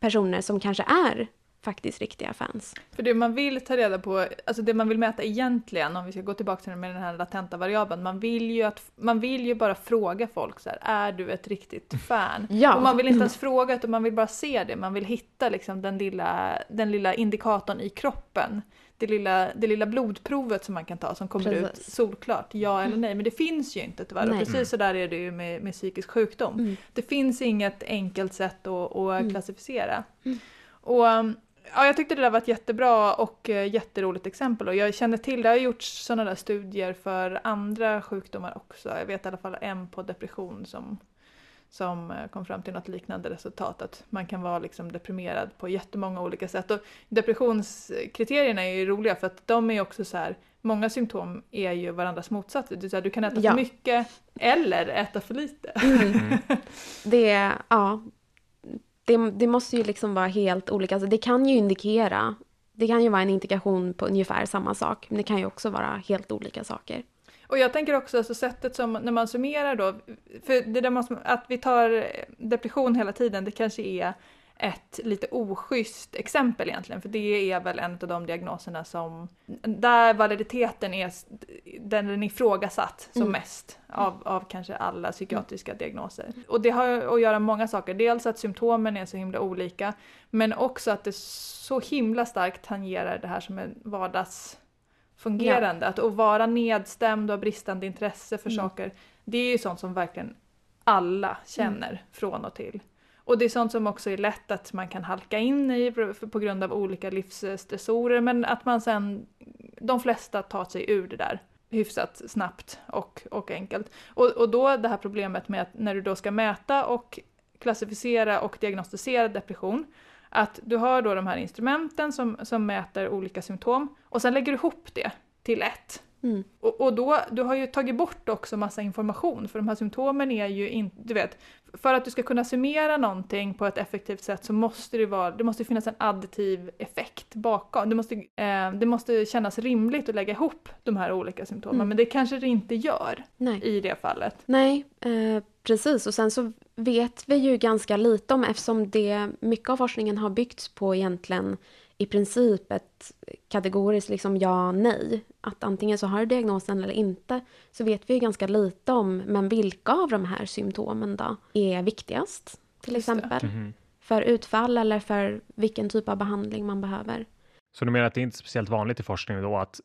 personer som kanske är faktiskt riktiga fans. För det man vill ta reda på, alltså det man vill mäta egentligen, om vi ska gå tillbaka till med den här latenta variabeln, man vill ju, att, man vill ju bara fråga folk så här, är du ett riktigt fan? Ja. Och man vill inte ens fråga utan man vill bara se det, man vill hitta liksom den lilla, den lilla indikatorn i kroppen. Det lilla, det lilla blodprovet som man kan ta som kommer ut Precis. solklart, ja eller nej. Men det finns ju inte tyvärr. Och Nej. precis så där är det ju med, med psykisk sjukdom. Mm. Det finns inget enkelt sätt att, att klassificera. Och um, ja, jag tyckte det där var ett jättebra och eh, jätteroligt exempel och jag känner till, det har gjorts sådana där studier för andra sjukdomar också. Jag vet i alla fall en på depression som, som eh, kom fram till något liknande resultat, att man kan vara liksom deprimerad på jättemånga olika sätt. Och depressionskriterierna är ju roliga för att de är också så här, många symptom är ju varandras motsatser. Här, du kan äta Ja. för mycket eller äta för lite. Det, ja, det, det måste ju liksom vara helt olika. Alltså det kan ju indikera, det kan ju vara en indikation på ungefär samma sak, men det kan ju också vara helt olika saker. Och jag tänker också alltså sättet som, när man summerar då, för det där man, att vi tar depression hela tiden, det kanske är ett lite oschysst exempel egentligen, för det är väl en av de diagnoserna som, där validiteten är, den är ifrågasatt som Mm. mest av, av kanske alla psykiatriska diagnoser. Och det har att göra med många saker, dels att symptomen är så himla olika, men också att det så himla starkt tangerar det här som är vardagsfungerande. Att, att vara nedstämd och ha bristande intresse för Mm. saker, det är ju sånt som verkligen alla känner från och till. Och det är sånt som också är lätt att man kan halka in i på- grund av olika livsstressorer men att man sen, de flesta tar sig ur det där hyfsat snabbt och, och enkelt. Och, och då det här problemet med att när du då ska mäta och klassificera och diagnostisera depression, att du har då de här instrumenten som, som mäter olika symptom och sen lägger du ihop det till ett. Mm. Och, och då, du har ju tagit bort också massa information för de här symptomen är ju inte, du vet, för att du ska kunna summera någonting på ett effektivt sätt så måste det vara, det måste finnas en additiv effekt bakom. Det måste, eh, det måste kännas rimligt att lägga ihop de här olika symptomen Mm. men det kanske det inte gör Nej. i det fallet. Nej, eh, precis. Och sen så vet vi ju ganska lite om, eftersom det, mycket av forskningen har byggts på egentligen i princip ett kategoriskt liksom ja, nej. Att antingen så har du diagnosen eller inte. Så vet vi ju ganska lite om, men vilka av de här symptomen då är viktigast? Till Just exempel. Mhm. För utfall eller för vilken typ av behandling man behöver. Så du menar att det inte är speciellt vanligt i forskningen då att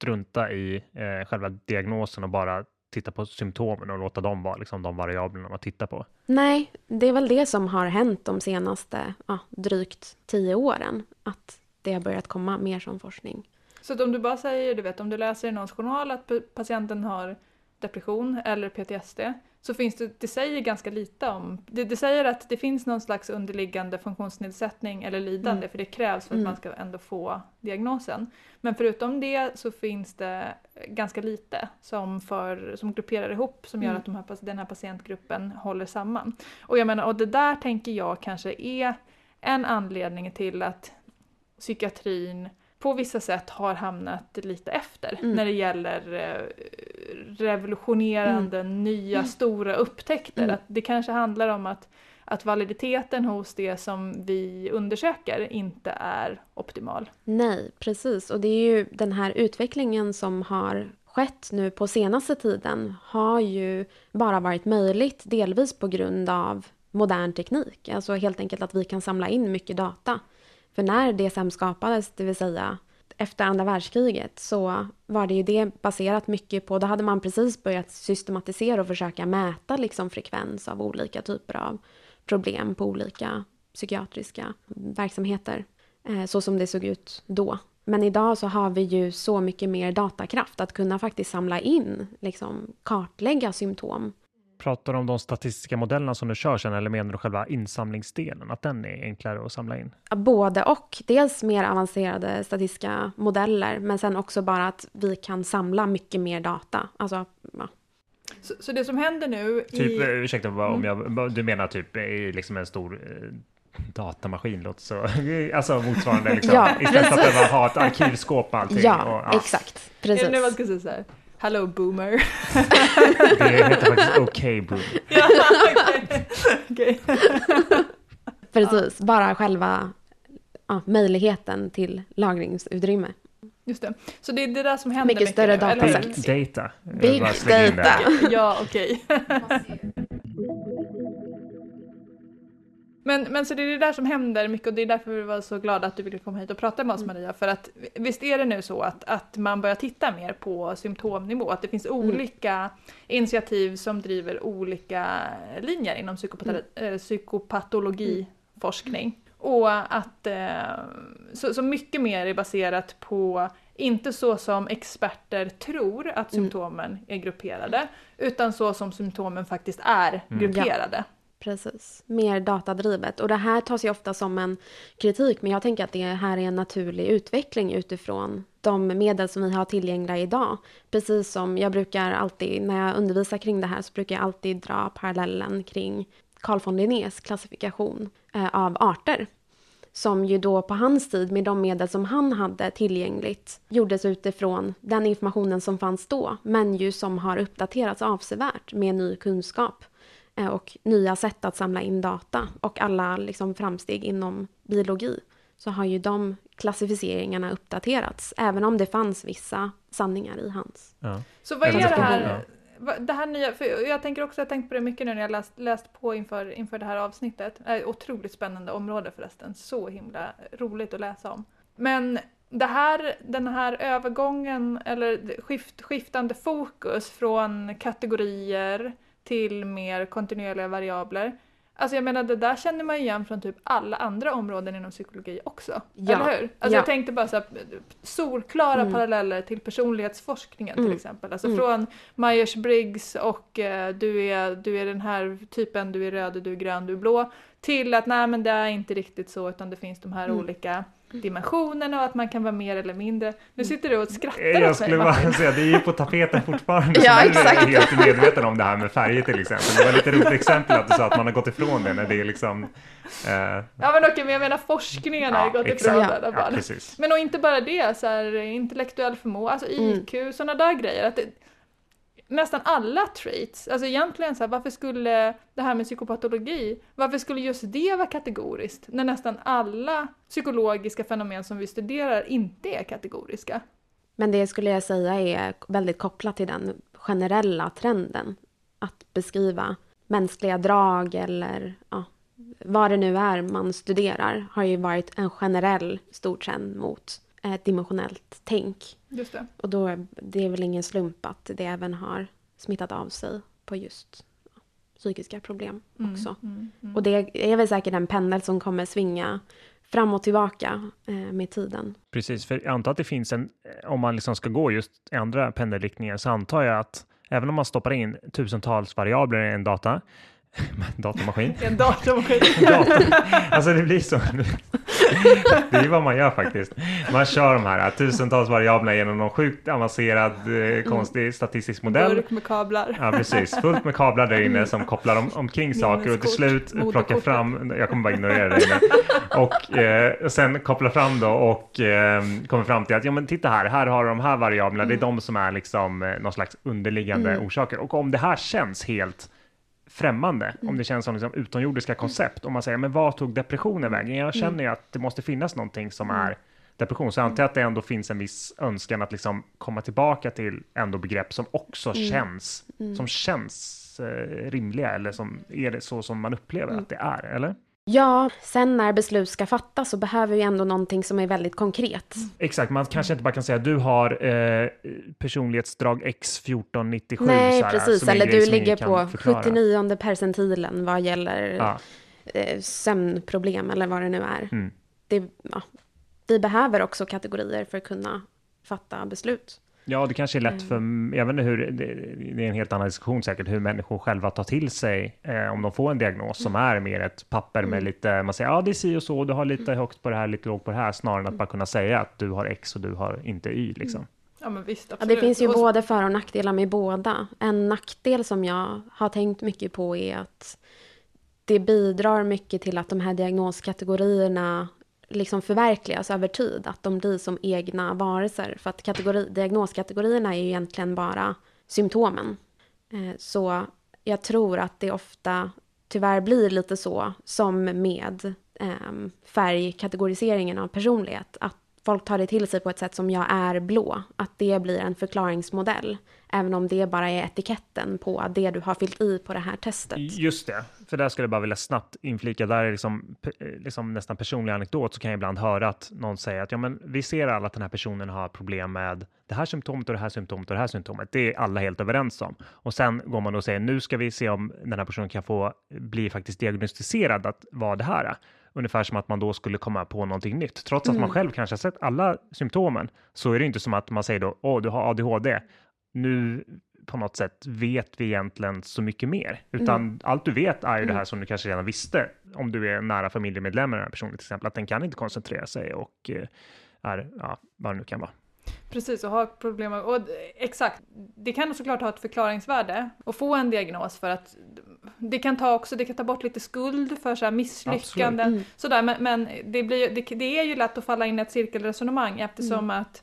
strunta i eh, själva diagnosen och bara titta på symptomen och låta dem vara liksom, de variablerna man tittar på? Nej, det är väl det som har hänt de senaste ja, drygt tio åren. Att det har börjat komma mer som forskning. Så att om du bara säger, du vet om du läser i någons journal att pa- patienten har depression eller PTSD så finns det, det säger ganska lite om, det, det säger att det finns någon slags underliggande funktionsnedsättning eller lidande Mm. för det krävs för att Mm. man ska ändå få diagnosen. Men förutom det så finns det ganska lite som, för, som grupperar ihop som gör Mm. att de här, den här patientgruppen håller samman. Och jag menar, och det där tänker jag kanske är en anledning till att psykiatrin på vissa sätt har hamnat lite efter Mm. när det gäller eh, revolutionerande nya stora upptäckter. Mm. Att det kanske handlar om att, att validiteten hos det som vi undersöker inte är optimal. Nej, precis. Och det är ju den här utvecklingen som har skett nu på senaste tiden har ju bara varit möjligt delvis på grund av modern teknik. Alltså helt enkelt att vi kan samla in mycket data. För när DSM skapades, det vill säga efter andra världskriget, så var det ju det baserat mycket på, då hade man precis börjat systematisera och försöka mäta liksom frekvens av olika typer av problem på olika psykiatriska verksamheter. Eh, så som det såg ut då. Men idag så har vi ju så mycket mer datakraft att kunna faktiskt samla in, liksom kartlägga symptom. Pratar du om de statistiska modellerna som du kör sen eller menar du själva insamlingsdelen? Att den är enklare att samla in? Både och. Dels mer avancerade statistiska modeller men sen också bara att vi kan samla mycket mer data. Alltså, ja. Så, så det som händer nu Typ, i... eh, ursäkta om Mm. jag, du menar typ i liksom en stor eh, datamaskin låter så, alltså motsvarande liksom. Ja, Istället för att precis. behöva ha ett arkivskåp och allting. ja, och, exakt. Är det nu man Precis. ska säga så här? Hello boomer. Det heter faktiskt OK Boom. ja, okej. Okej. Precis. Bara själva ja, möjligheten till lagringsutrymme. Just det. Så det är det där som händer Mycket större eller hur? dataset. Big data. Big data. Ja, okej. Men, men så det är det där som händer mycket och det är därför vi var så glada att du ville komma hit och prata med oss Maria. För att visst är det nu så att, att man börjar titta mer på symptomnivå, att det finns olika initiativ som driver olika linjer inom psykopata- eh, psykopatologiforskning. Och att eh, så, så mycket mer är baserat på inte så som experter tror att Mm. symptomen är grupperade, utan så som symptomen faktiskt är Mm. grupperade. Precis. Mer datadrivet. Och det här tas ju ofta som en kritik, men jag tänker att det här är en naturlig utveckling utifrån de medel som vi har tillgängliga idag. Precis som jag brukar alltid, när jag undervisar kring det här, så brukar jag alltid dra parallellen kring Carl von Linnés klassifikation eh, av arter. Som ju då på hans tid, med de medel som han hade tillgängligt, gjordes utifrån den informationen som fanns då, men ju som har uppdaterats avsevärt med ny kunskap och nya sätt att samla in data och alla liksom framsteg inom biologi så har ju de klassificeringarna uppdaterats, även om det fanns vissa sanningar i hans. Ja. Så vad är det här, det här nya, för jag tänker också, jag har tänkt på det mycket nu när jag läst, läst på inför, inför det här avsnittet. Äh, otroligt spännande område förresten, så himla roligt att läsa om. Men det här, den här övergången, eller skift, skiftande fokus från kategorier till mer kontinuerliga variabler. Alltså jag menar det där känner man igen från typ alla andra områden inom psykologi också. Ja, Eller hur? Alltså ja. jag tänkte bara så här, solklara Mm. paralleller till personlighetsforskningen till Mm. exempel. Alltså Mm. från Myers-Briggs och eh, du, är, du är den här typen, du är röd, du är grön, du är blå. Till att nej men det är inte riktigt så utan det finns de här Mm. olika dimensionerna och att man kan vara mer eller mindre. Nu sitter du och skrattar Jag åt mig skulle Martin. bara säga, det är ju på tapeten fortfarande. Ja, är exakt. jag helt medveten om det här med färger till exempel. Det var lite roligt exempel att du sa att man har gått ifrån det när det är liksom... Eh, Ja men okej, men jag menar forskningen har ju gått exakt. ifrån Ja. det i alla Ja, fall. precis. Men och inte bara det, så här, intellektuell förmåga, alltså Mm. IQ, sådana där grejer. Att det, nästan alla traits, alltså egentligen så här, varför skulle det här med psykopatologi, varför skulle just det vara kategoriskt? När nästan alla psykologiska fenomen som vi studerar inte är kategoriska. Men det skulle jag säga är väldigt kopplat till den generella trenden. Att beskriva mänskliga drag eller ja, vad det nu är man studerar har ju varit en generell stor trend mot ett dimensionellt tänk. Just det. Och då är det är väl ingen slump att det även har smittat av sig på just psykiska problem Mm, också. mm, mm. Och det är väl säkert en pendel som kommer svinga fram och tillbaka eh, med tiden. Precis, för jag antar att det finns en, om man liksom ska gå just i andra pendelriktningar så antar jag att även om man stoppar in tusentals variabler i en data, datamaskin. En datamaskin. Dator. Alltså det blir så. Det är vad man gör faktiskt. Man kör de här tusentals variablerna genom någon sjukt avancerad eh, konstig statistisk modell. Burk med kablar. Ja, precis. Fullt med kablar där inne som kopplar om, omkring saker och till slut plockar fram, jag kommer bara ignorera det inne, och eh, sen kopplar fram då och eh, kommer fram till att ja men titta här, här har de här variablerna, det är de som är liksom eh, någon slags underliggande orsaker. Och om det här känns helt främmande, om det känns som liksom utomjordiska koncept, om man säger men vad tog depressionen vägen? Jag känner ju att det måste finnas någonting som är depression, så jag antar att det ändå finns en viss önskan att liksom komma tillbaka till ändå begrepp som också känns, som känns eh, rimliga eller som är det så som man upplever att det är, eller? Ja, sen när beslut ska fattas så behöver vi ändå någonting som är väldigt konkret. Exakt, man kanske inte bara kan säga du har eh, personlighetsdrag X1497. Nej, så här, precis. Eller du ligger på förklara. 79 percentilen vad gäller Ja, eh, sömnproblem eller vad det nu är. Mm. Det, ja, vi behöver också kategorier för att kunna fatta beslut. Ja, det kanske är lätt för, jag vet inte hur, det, är en helt annan diskussion säkert, hur människor själva tar till sig eh, om de får en diagnos som är mer ett papper med lite, man säger ja det är si och så, du har lite högt på det här, lite lågt på det här, snarare än att bara kunna säga att du har X och du har inte Y liksom. Ja men visst, Ja, absolut. det finns ju Och- både för och nackdelar med båda. En nackdel som jag har tänkt mycket på är att det bidrar mycket till att de här diagnoskategorierna liksom förverkligas över tid. Att de blir som egna varelser. För att kategori, diagnoskategorierna är ju egentligen bara symptomen. Eh, så jag tror att det ofta tyvärr blir lite så som med ehm, färgkategoriseringen av personlighet. Att folk tar det till sig på ett sätt som jag är blå. Att det blir en förklaringsmodell. Även om det bara är etiketten på det du har fyllt i på det här testet. Just det, för där skulle jag bara vilja snabbt inflika, där är liksom, liksom nästan personlig anekdot, så kan jag ibland höra att någon säger att ja, men vi ser alla att den här personen har problem med det här symptomet och det här symptomet och det här symptomet. Det är alla helt överens om. Och sen går man och säger nu ska vi se om den här personen kan få bli faktiskt diagnostiserad att vara det här. Ungefär som att man då skulle komma på någonting nytt. Trots att man själv kanske har sett alla symptomen så är det inte som att man säger då, åh, du har ADHD. Nu på något sätt vet vi egentligen så mycket mer, utan allt du vet är ju det här som du kanske redan visste om du är nära familjemedlem med den här personen till exempel, att den kan inte koncentrera sig och eh, är, ja, vad det nu kan vara. Precis, och ha problem med, och exakt, det kan såklart ha ett förklaringsvärde att få en diagnos för att det kan ta också, det kan ta bort lite skuld för så här misslyckanden, sådär, men, men det, blir, det, det är ju lätt att falla in i ett cirkelresonemang eftersom att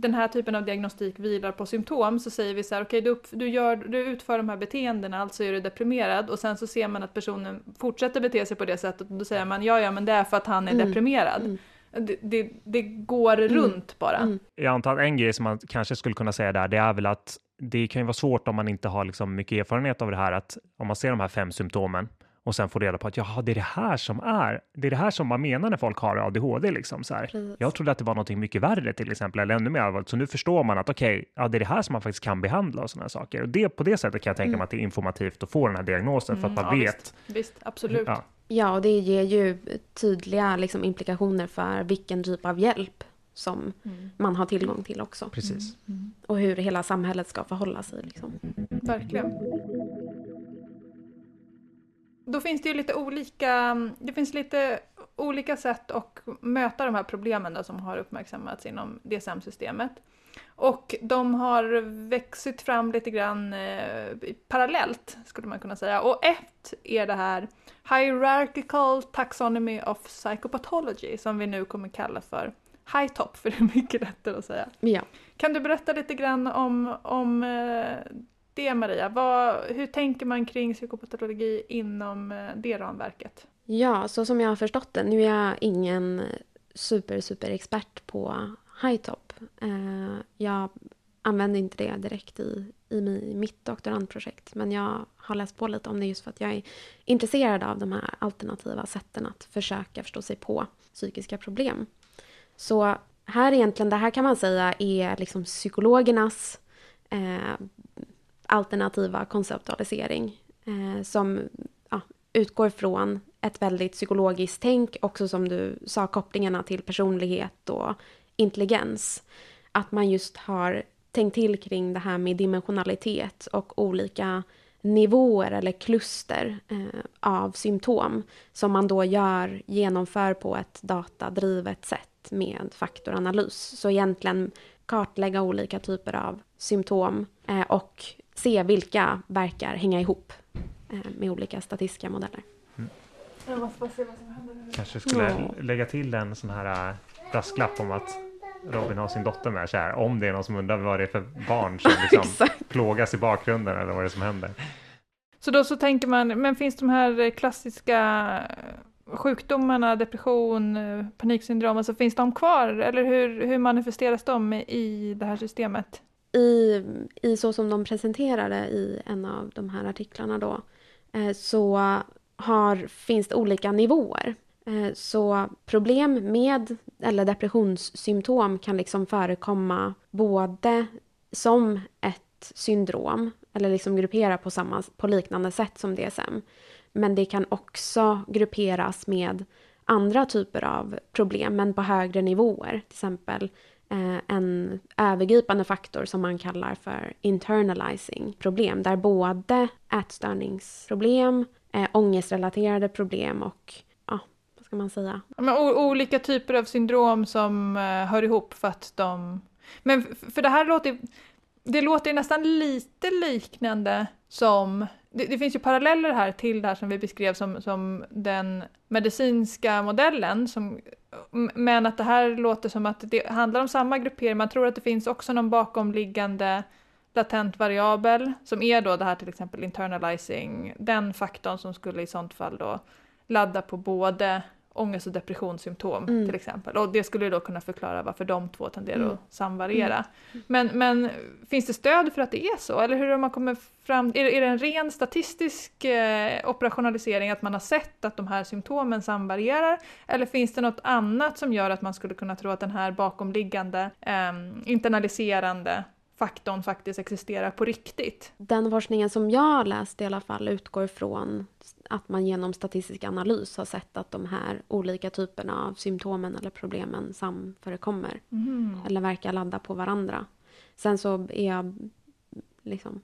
den här typen av diagnostik vilar på symptom så säger vi så här, okej du, upp- du, gör, du utför de här beteendena, alltså är du deprimerad. Och sen så ser man att personen fortsätter bete sig på det sättet och då säger man ja ja men det är för att han är deprimerad. Det, det, det går runt bara. Jag antar att en grej som man kanske skulle kunna säga där, det är väl att det kan ju vara svårt om man inte har liksom mycket erfarenhet av det här, att om man ser de här fem symptomen och sen får reda på att jaha, det är det här som är, det är det här som man menar när folk har ADHD liksom så här. Precis. Jag trodde att det var någonting mycket värre till exempel, eller ännu mer allvarligt, så nu förstår man att okej, ja, det är det här som man faktiskt kan behandla och sådana saker. Och det, på det sättet kan jag tänka mig att det är informativt att få den här diagnosen för att man Mm, ja, vet. Visst, visst, absolut. Ja, Ja, och det ger ju tydliga liksom, implikationer för vilken typ av hjälp som man har tillgång till också. precis. Och hur hela samhället ska förhålla sig. Liksom. Verkligen. Då finns det ju lite olika, det finns lite olika sätt att möta de här problemen då, som har uppmärksammats inom DSM-systemet. Och de har växit fram lite grann eh, parallellt, skulle man kunna säga. Och ett är det här Hierarchical Taxonomy of Psychopathology, som vi nu kommer kalla för HITOP, för det är mycket lättare att säga. Ja. Kan du berätta lite grann om, om eh, det Maria? Vad, hur tänker man kring psykopatologi inom eh, det ramverket? ja, så som jag har förstått det. Nu är jag ingen super, super expert på high top. Eh, jag använder inte det direkt i, i mitt doktorandprojekt. Men jag har läst på lite om det just för att jag är intresserad av de här alternativa sätten att försöka förstå sig på psykiska problem. Så här egentligen, det här kan man säga är liksom psykologernas eh, alternativa konceptualisering eh, som ja, utgår från ett väldigt psykologiskt tänk, också som du sa, kopplingarna till personlighet och intelligens. Att man just har tänkt till kring det här med dimensionalitet och olika nivåer eller kluster eh, av symptom som man då gör, genomför på ett datadrivet sätt med faktoranalys. Så egentligen kartlägga olika typer av symptom eh, och se vilka verkar hänga ihop eh, med olika statistiska modeller. Mm. Jag måste bara se vad som händer. Kanske skulle Ja. lägga till en sån här äh, brasklapp om att Robin har sin dotter med sig här. Om det är någon som undrar vad det är för barn som liksom plågas i bakgrunden eller vad det är som händer. Så då så tänker man, men finns de här klassiska sjukdomarna, depression, eh, paniksyndrom, alltså finns de kvar? Eller hur, hur manifesteras de i det här systemet? I, I så som de presenterade i en av de här artiklarna då, eh, så har, finns det olika nivåer. Eh, så problem med, eller depressionssymptom kan liksom förekomma både som ett syndrom, eller liksom gruppera på, samma, på liknande sätt som DSM. Men det kan också grupperas med andra typer av problem, men på högre nivåer. Till exempel Eh, en övergripande faktor som man kallar för internalizing problem, där både ätstörningsproblem, eh, ångestrelaterade problem och, ja, vad ska man säga? Men olika typer av syndrom som eh, hör ihop för att de... Men för det här låter det låter ju nästan lite liknande som... Det, det finns ju paralleller här till det här som vi beskrev som, som den medicinska modellen. Som, men att det här låter som att det handlar om samma gruppering. Man tror att det finns också någon bakomliggande latent variabel som är då det här till exempel internalizing, den faktorn som skulle i sånt fall då ladda på både ångest och depressionssymptom Mm. till exempel. Och det skulle då kunna förklara varför de två tenderar Mm. att samvariera. Men, men finns det stöd för att det är så? Eller hur har man kommit fram? Är, är det en ren statistisk eh, operationalisering att man har sett att de här symptomen samvarierar? Eller finns det något annat som gör att man skulle kunna tro att den här bakomliggande eh, internaliserande faktorn faktiskt existerar på riktigt? Den forskningen som jag har läst i alla fall utgår från att man genom statistisk analys har sett att de här olika typerna av symptomen eller problemen samförekommer. Eller verkar ladda på varandra. Sen så är jag liksom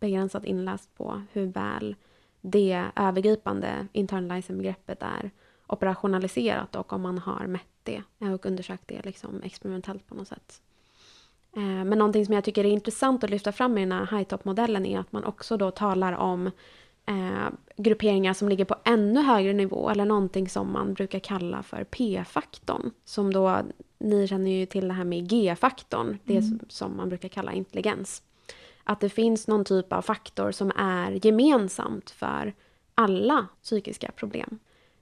begränsat inläst på hur väl det övergripande internalizing-begreppet är operationaliserat och om man har mätt det och undersökt det liksom experimentellt på något sätt. Eh, Men någonting som jag tycker är intressant att lyfta fram i den här high-top-modellen är att man också då talar om eh, grupperingar som ligger på ännu högre nivå eller någonting som man brukar kalla för P-faktorn. Som då, ni känner ju till det här med G-faktorn, det som- som man brukar kalla intelligens. Att det finns någon typ av faktor som är gemensamt för alla psykiska problem.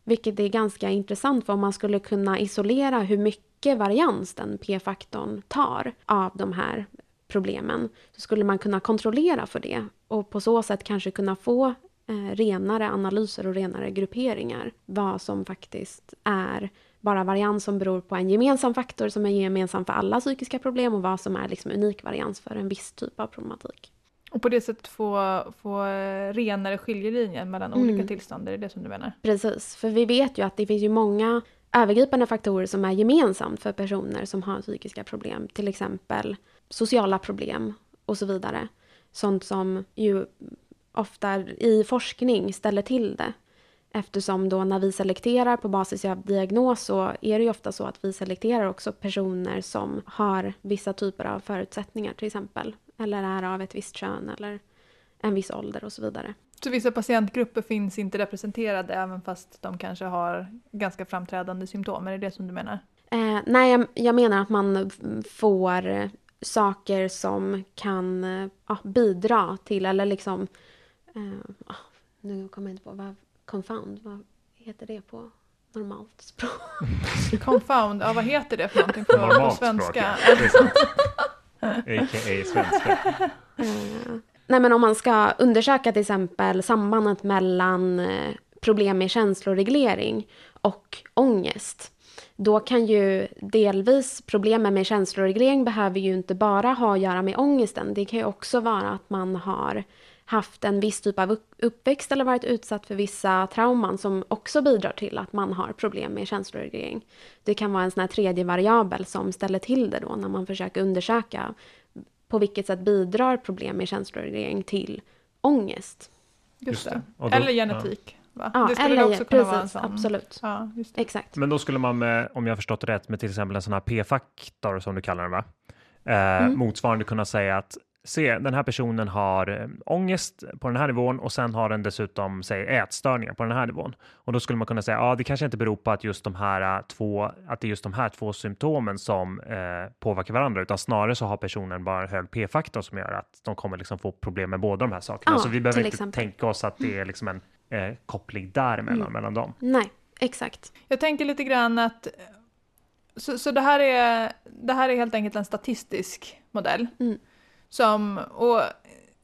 Vilket är ganska intressant för om man skulle kunna isolera hur mycket varians den p-faktorn tar av de här problemen så skulle man kunna kontrollera för det och på så sätt kanske kunna få eh, renare analyser och renare grupperingar. Vad som faktiskt är bara varians som beror på en gemensam faktor som är gemensam för alla psykiska problem och vad som är liksom unik varians för en viss typ av problematik. Och på det sättet få, få eh, renare skiljelinjer mellan Mm. olika tillstånd, är det det som du menar? Precis, för vi vet ju att det finns ju många övergripande faktorer som är gemensamt för personer som har psykiska problem. Till exempel sociala problem och så vidare. Sånt som ju ofta i forskning ställer till det. Eftersom då när vi selekterar på basis av diagnos så är det ju ofta så att vi selekterar också personer som har vissa typer av förutsättningar till exempel. Eller är av ett visst kön eller en viss ålder och så vidare. Så vissa patientgrupper finns inte representerade även fast de kanske har ganska framträdande symptom, är det det som du menar? Eh, nej, jag, jag menar att man får saker som kan eh, ja, bidra till, eller liksom... Eh, ah, nu kommer jag inte på, vad, confound, vad heter det på normalt språk? Confound, ja vad heter det för någonting på, på Normalt svenska? språk, ja. A.k.a. svenska. Nej, men om man ska undersöka till exempel sambandet mellan eh, problem med känsloreglering och ångest. Då kan ju delvis problemen med känsloreglering behöver ju inte bara ha att göra med ångesten. Det kan ju också vara att man har haft en viss typ av upp- uppväxt eller varit utsatt för vissa trauman som också bidrar till att man har problem med känsloreglering. Det kan vara en sån här tredje variabel som ställer till det då när man försöker undersöka på vilket sätt bidrar problem med känsloreglering till ångest? Just, Just det. då- eller genetik. Va? Ja, det skulle eller, också kunna precis, vara en sån. absolut. Ja, just det. Exakt. Men då skulle man med, om jag har förstått rätt, med till exempel en sån här p-faktor som du kallar den va? Eh, Mm. Motsvarande kunna säga att se, den här personen har eh, ångest på den här nivån och sen har den dessutom, säg ätstörningar på den här nivån. Och då skulle man kunna säga, ja, det kanske inte beror på att just de här eh, två, att det är just de här två symptomen som eh, påverkar varandra, utan snarare så har personen bara en hög p-faktor som gör att de kommer liksom få problem med båda de här sakerna. Ja, så vi behöver inte exempel. tänka oss att det är liksom en eh, koppling däremellan, Mm. mellan dem. Nej, exakt. Jag tänker lite grann att så, så det, här är, det här är helt enkelt en statistisk modell Mm. Som, och,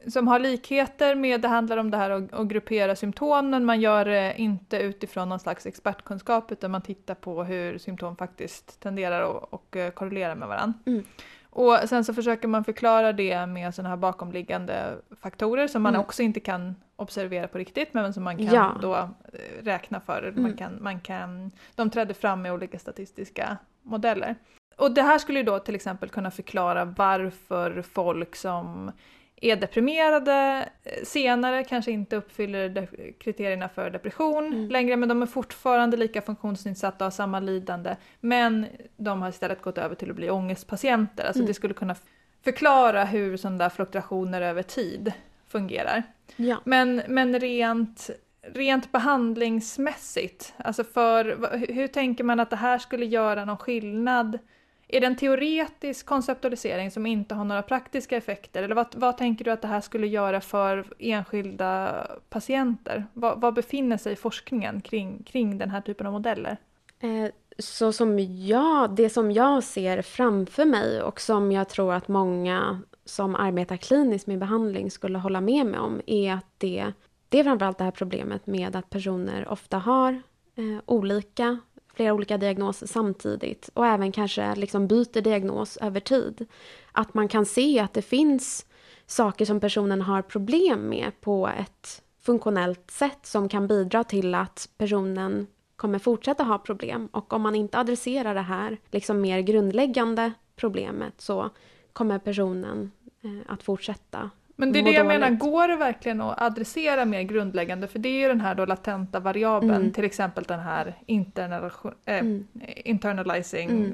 som har likheter med, det handlar om det här att, att gruppera symptomen, man gör det inte utifrån någon slags expertkunskap utan man tittar på hur symptom faktiskt tenderar att och, eh, korrelera med varandra. Mm. Och sen så försöker man förklara det med sådana här bakomliggande faktorer som man Mm. också inte kan observera på riktigt men som man kan Ja. då eh, räkna för. Man Mm. kan, man kan, de trädde fram med olika statistiska modeller. Och det här skulle ju då till exempel kunna förklara varför folk som är deprimerade eh, senare kanske inte uppfyller kriterierna för depression Mm. längre men de är fortfarande lika funktionsnedsatta och har samma lidande men de har istället gått över till att bli ångestpatienter. Alltså Mm. det skulle kunna förklara hur sådana där fluktuationer över tid fungerar. Ja. Men, men rent, rent behandlingsmässigt, alltså för, hur tänker man att det här skulle göra någon skillnad? Är det en teoretisk konceptualisering som inte har några praktiska effekter? Eller vad, vad tänker du att det här skulle göra för enskilda patienter? Vad, befinner sig forskningen kring, kring den här typen av modeller? Eh, Så som jag, det som jag ser framför mig och som jag tror att många som arbetar kliniskt med behandling skulle hålla med mig om är att det, det är framförallt det här problemet med att personer ofta har eh, olika, flera olika diagnoser samtidigt och även kanske liksom byter diagnos över tid. Att man kan se att det finns saker som personen har problem med på ett funktionellt sätt som kan bidra till att personen kommer fortsätta ha problem. Och om man inte adresserar det här liksom mer grundläggande problemet så kommer personen eh, att fortsätta men det är det jag menar, går det verkligen att adressera mer grundläggande? För det är ju den här då latenta variabeln, Mm. till exempel den här internal, eh, Mm. internalizing Mm.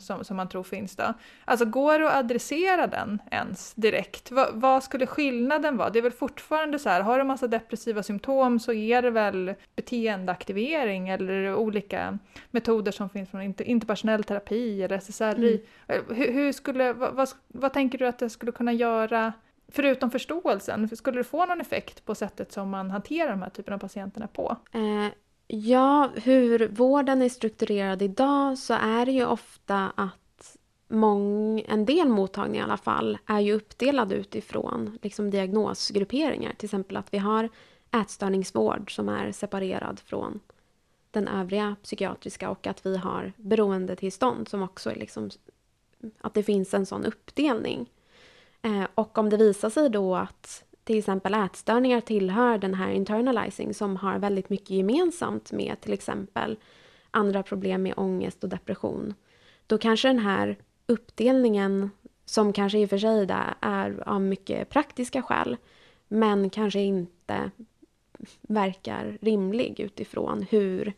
som, som man tror finns då. Alltså går det att adressera den ens direkt? Va, vad skulle skillnaden vara? Det är väl fortfarande så här, har du massa depressiva symptom så är det väl beteendeaktivering eller olika metoder som finns från inter, interpersonell terapi eller SSRI. Mm. Eh, Hur, hur skulle, vad, vad, vad tänker du att det skulle kunna göra Förutom förståelsen, skulle det få någon effekt på sättet som man hanterar de här typen av patienterna på? Eh, ja, hur vården är strukturerad idag så är det ju ofta att mång, en del mottagningar i alla fall är ju uppdelade utifrån liksom diagnosgrupperingar. Till exempel att vi har ätstörningsvård som är separerad från den övriga psykiatriska och att vi har beroendetillstånd som också är liksom att det finns en sån uppdelning. Eh, och om det visar sig då att till exempel ätstörningar tillhör den här internalizing som har väldigt mycket gemensamt med till exempel andra problem med ångest och depression. Då kanske den här uppdelningen, som kanske i och för sig är av mycket praktiska skäl, men kanske inte verkar rimlig utifrån hur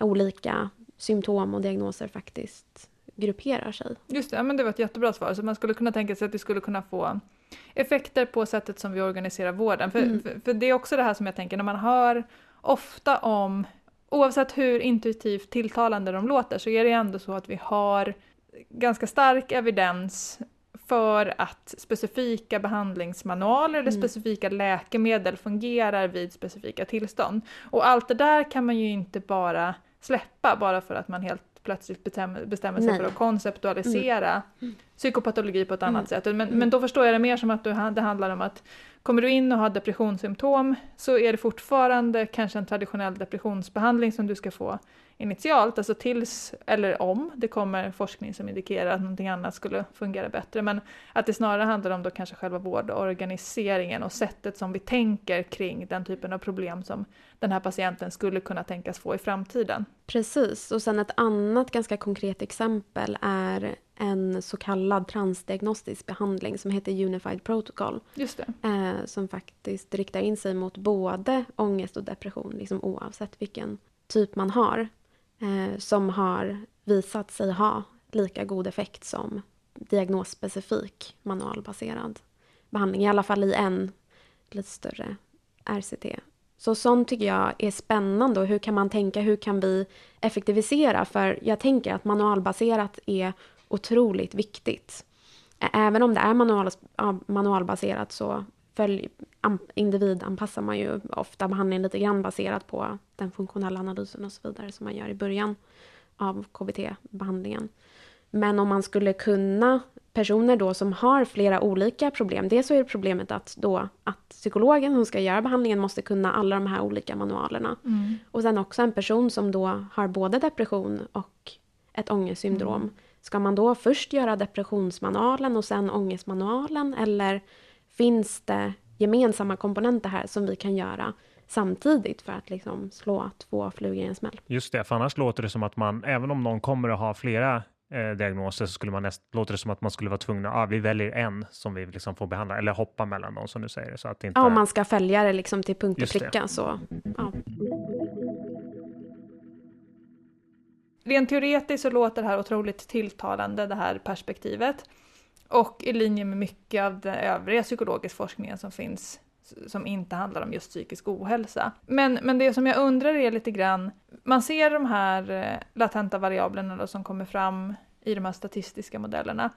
olika symptom och diagnoser faktiskt grupperar sig. Just det, ja, men det var ett jättebra svar. Så man skulle kunna tänka sig att det skulle kunna få effekter på sättet som vi organiserar vården. För, Mm. för, för det är också det här som jag tänker, när man hör ofta om, oavsett hur intuitivt tilltalande de låter, så är det ändå så att vi har ganska stark evidens för att specifika behandlingsmanualer eller Mm. specifika läkemedel fungerar vid specifika tillstånd. Och allt det där kan man ju inte bara släppa bara för att man helt plötsligt bestämmer, sig Nej. för att konceptualisera Mm. psykopatologi på ett annat Mm. sätt. Men, Mm. men då förstår jag det mer som att du, det handlar om att kommer du in och har depressionssymptom så är det fortfarande kanske en traditionell depressionsbehandling som du ska få initialt, alltså tills eller om det kommer forskning som indikerar att någonting annat skulle fungera bättre. Men att det snarare handlar om då kanske själva vårdorganiseringen och sättet som vi tänker kring den typen av problem som den här patienten skulle kunna tänkas få i framtiden. Precis, och sen ett annat ganska konkret exempel är en så kallad transdiagnostisk behandling som heter Unified Protocol. Just det. Eh, som faktiskt riktar in sig mot både ångest och depression, liksom oavsett vilken typ man har. Eh, som har visat sig ha lika god effekt som diagnosspecifik manualbaserad behandling. I alla fall i en lite större RCT. Så sånt tycker jag är spännande och hur kan man tänka, hur kan vi effektivisera? För jag tänker att manualbaserat är otroligt viktigt. Även om det är manual, manualbaserat så följ, individanpassar man ju ofta behandlingen lite grann baserat på den funktionella analysen och så vidare som man gör i början av KBT-behandlingen. Men om man skulle kunna personer då som har flera olika problem. Dels så är problemet att, då, att psykologen som ska göra behandlingen måste kunna alla de här olika manualerna. Mm. Och sen också en person som då har både depression och ett ångestsyndrom. Mm. Ska man då först göra depressionsmanualen och sen ångestmanualen? Eller finns det gemensamma komponenter här som vi kan göra samtidigt för att liksom slå två flugor i en smäll? Just det, för annars låter det som att man, även om någon kommer att ha flera eh, diagnoser så skulle man näst, låter det som att man skulle vara tvungna, ah, vi väljer en som vi liksom får behandla, eller hoppa mellan dem som du säger. Så att inte... Ja, om man ska följa det liksom till punkt och pricka så. Ja. Rent teoretiskt så låter det här otroligt tilltalande, det här perspektivet. Och i linje med mycket av den övriga psykologiska forskningen som finns som inte handlar om just psykisk ohälsa. Men, men det som jag undrar är lite grann, man ser de här eh, latenta variablerna då som kommer fram i de här statistiska modellerna.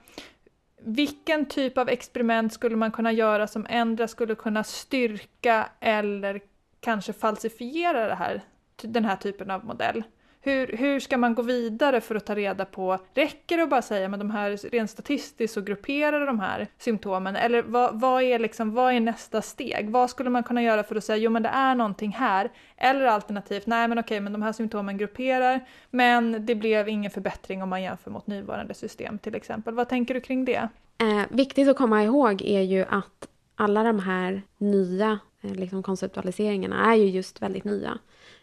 Vilken typ av experiment skulle man kunna göra som ändra skulle kunna styrka eller kanske falsifiera det här, den här typen av modell? Hur, hur ska man gå vidare för att ta reda på, räcker det att bara säga men de här rent statistiskt så grupperar de här symptomen eller vad, vad, är liksom, vad är nästa steg? Vad skulle man kunna göra för att säga jo men det är någonting här eller alternativt nej men okej men de här symptomen grupperar men det blev ingen förbättring om man jämför mot nuvarande system till exempel. Vad tänker du kring det? Eh, viktigt att komma ihåg är ju att alla de här nya eh, liksom konceptualiseringarna är ju just väldigt nya.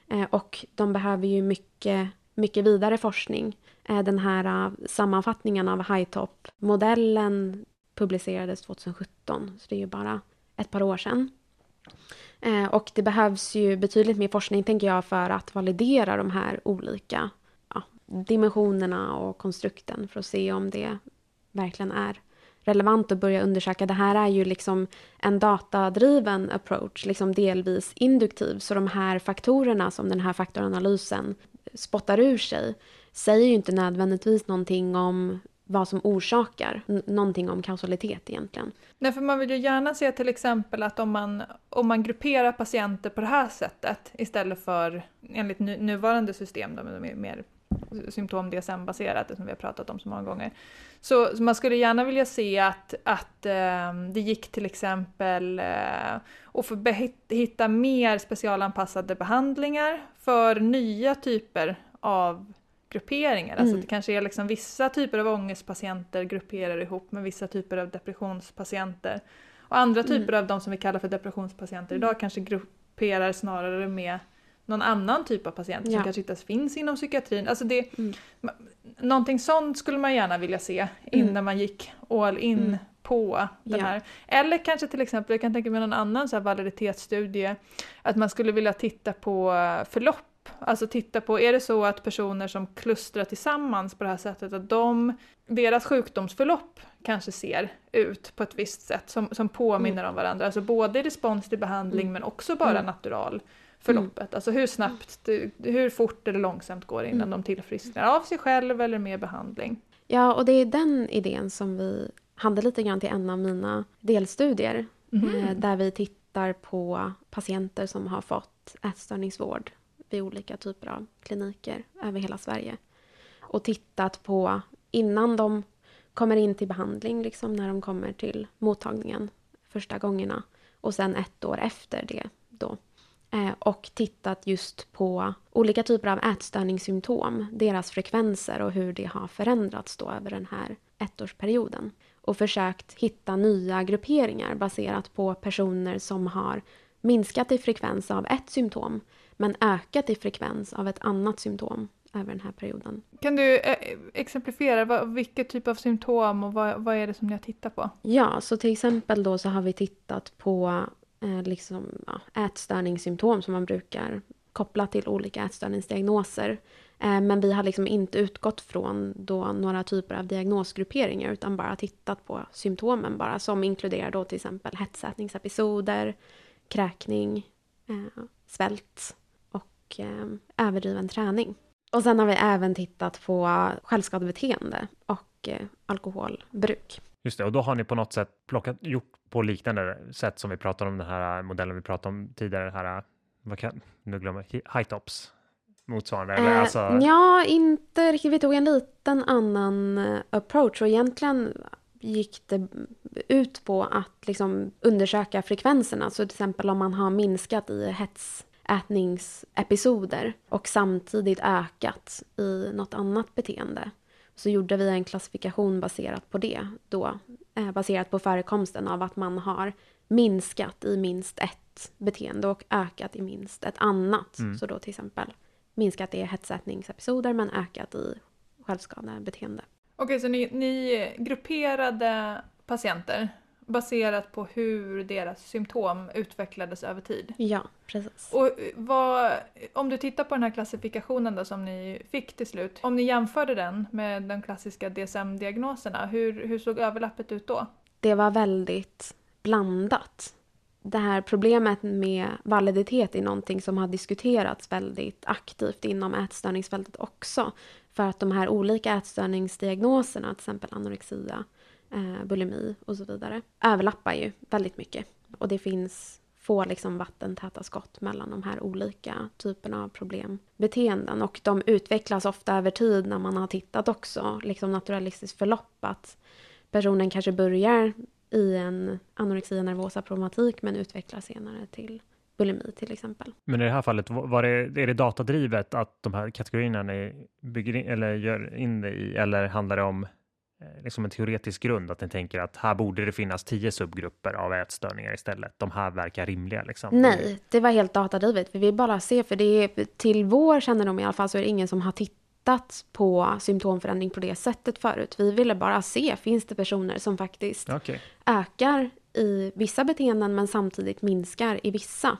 Eh, och de behöver ju mycket, mycket vidare forskning. Eh, den här eh, sammanfattningen av Hightop-modellen publicerades 2017, så det är ju bara ett par år sedan. Och det behövs ju betydligt mer forskning, tänker jag, för att validera de här olika ja, dimensionerna och konstrukten för att se om det verkligen är relevant att börja undersöka. Det här är ju liksom en datadriven approach, liksom delvis induktiv. Så de här faktorerna som den här faktoranalysen spottar ur sig säger ju inte nödvändigtvis någonting om vad som orsakar, någonting om kausalitet egentligen. Nej, för man vill ju gärna se till exempel att om man, om man grupperar patienter på det här sättet istället för enligt nu, nuvarande system, de är mer symptom DSM-baserat, som vi har pratat om så många gånger. Så, så man skulle gärna vilja se att, att eh, det gick till exempel eh, att få hitta mer specialanpassade behandlingar för nya typer av grupperingar. Alltså mm. Alltså det kanske är liksom vissa typer av ångestpatienter grupperar ihop med vissa typer av depressionspatienter. Och andra mm. typer mm. av de som vi kallar för depressionspatienter idag mm. kanske grupperar snarare med någon annan typ av patienter ja. som kanske inte ens finns inom psykiatrin. Alltså det, mm. Någonting sånt skulle man gärna vilja se innan mm. man gick all in mm. på den ja. här. Eller kanske till exempel, jag kan tänka mig någon annan så här validitetsstudie, att man skulle vilja titta på förlopp Alltså titta på, är det så att personer som klustrar tillsammans på det här sättet, att de, deras sjukdomsförlopp kanske ser ut på ett visst sätt som, som påminner mm. om varandra. Alltså både respons till behandling mm. men också bara mm. natural förloppet. Mm. Alltså hur snabbt, hur fort eller långsamt går det innan mm. de tillfrisknar av sig själv eller med behandling. Ja, och det är den idén som vi hade lite grann till en av mina delstudier. Mm. Där vi tittar på patienter som har fått ätstörningsvård vid olika typer av kliniker över hela Sverige. Och tittat på innan de kommer in till behandling, liksom när de kommer till mottagningen första gångerna. Och sen ett år efter det då och tittat just på olika typer av ätstörningssymptom, deras frekvenser och hur det har förändrats då över den här ettårsperioden. Och försökt hitta nya grupperingar baserat på personer som har minskat i frekvens av ett symptom men ökat i frekvens av ett annat symptom över den här perioden. Kan du eh, exemplifiera vad, vilket typ av symptom och vad, vad är det som ni har tittat på? Ja, så till exempel då så har vi tittat på eh, liksom, ja, ätstörningssymptom som man brukar koppla till olika ätstörningsdiagnoser. Eh, men vi har liksom inte utgått från då några typer av diagnosgrupperingar utan bara tittat på symptomen bara som inkluderar då till exempel hetsätningsepisoder, kräkning, eh, svält och eh, överdriven träning. Och sen har vi även tittat på självskadebeteende och eh, alkoholbruk. Just det, och då har ni på något sätt plockat, gjort på liknande sätt som vi pratade om den här modellen vi pratade om tidigare, den här, vad kan, nu glömmer jag, high tops motsvarande? Eller? Eh, alltså, Ja, inte riktigt. Vi tog en liten annan eh, approach och egentligen gick det ut på att liksom undersöka frekvenserna. Så till exempel om man har minskat i hetsätningsepisoder och samtidigt ökat i något annat beteende. Så gjorde vi en klassifikation baserat på det då, eh, baserat på förekomsten av att man har minskat i minst ett beteende och ökat i minst ett annat. Mm. Så då till exempel minskat i hetsätningsepisoder men ökat i självskadebeteende. Okej, så ni, ni grupperade patienter baserat på hur deras symptom utvecklades över tid. Ja, precis. Och vad, om du tittar på den här klassifikationen då som ni fick till slut, om ni jämförde den med de klassiska DSM-diagnoserna, hur, hur såg överlappet ut då? Det var väldigt blandat. Det här problemet med validitet är någonting som har diskuterats väldigt aktivt inom ätstörningsfältet också. För att de här olika ätstörningsdiagnoserna, till exempel anorexia, eh, bulimi och så vidare, överlappar ju väldigt mycket. Och det finns få liksom vattentäta skott mellan de här olika typerna av problembeteenden. Och de utvecklas ofta över tid när man har tittat också, liksom naturalistiskt förlopp, att personen kanske börjar i en anorexia nervosa problematik men utvecklas senare till bulimi till exempel. Men i det här fallet, var det, är det datadrivet att de här kategorierna ni bygger in, eller gör in det i, eller handlar det om liksom en teoretisk grund, att ni tänker att här borde det finnas tio subgrupper av ätstörningar istället. De här verkar rimliga. Liksom. Nej, det var helt datadrivet. Vi vill bara se, för det är, till vår kännedom i alla fall så är det ingen som har tittat på symptomförändring på det sättet förut. Vi ville bara se, finns det personer som faktiskt Okej. ökar i vissa beteenden men samtidigt minskar i vissa.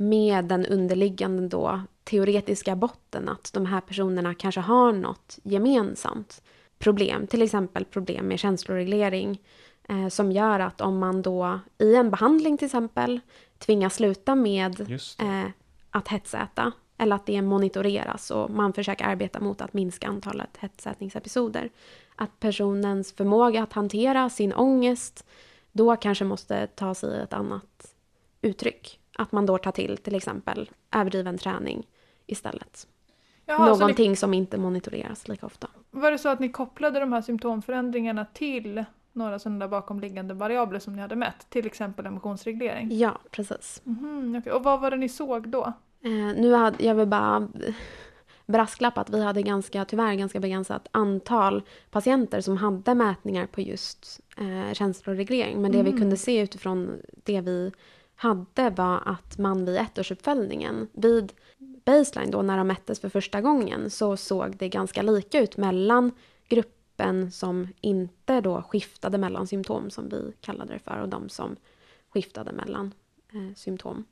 Med den underliggande då teoretiska botten att de här personerna kanske har något gemensamt problem. Till exempel problem med känsloreglering. Eh, som gör att om man då i en behandling till exempel tvingas sluta med eh, att hetsäta eller att det monitoreras och man försöker arbeta mot att minska antalet hetsätningsepisoder. Att personens förmåga att hantera sin ångest då kanske måste ta sig ett annat uttryck. Att man då tar till till exempel överdriven träning istället. Jaha, så ni, Någonting som inte monitoreras lika ofta. var det så att ni kopplade de här symptomförändringarna till några sådana där bakomliggande variabler som ni hade mätt? Till exempel emotionsreglering? Ja, precis. Mhm, okej. Och vad var det ni såg då? Eh, nu hade jag vill bara brasklapp att vi hade ganska, tyvärr ganska begränsat antal patienter som hade mätningar på just eh, känsloreglering. Men det vi Mm. kunde se utifrån det vi hade var att man vid ettårsuppföljningen, vid baseline då när de mättes för första gången, så såg det ganska lika ut mellan gruppen som inte då skiftade mellan symptom, som vi kallade det för, och de som skiftade mellan eh, symptom.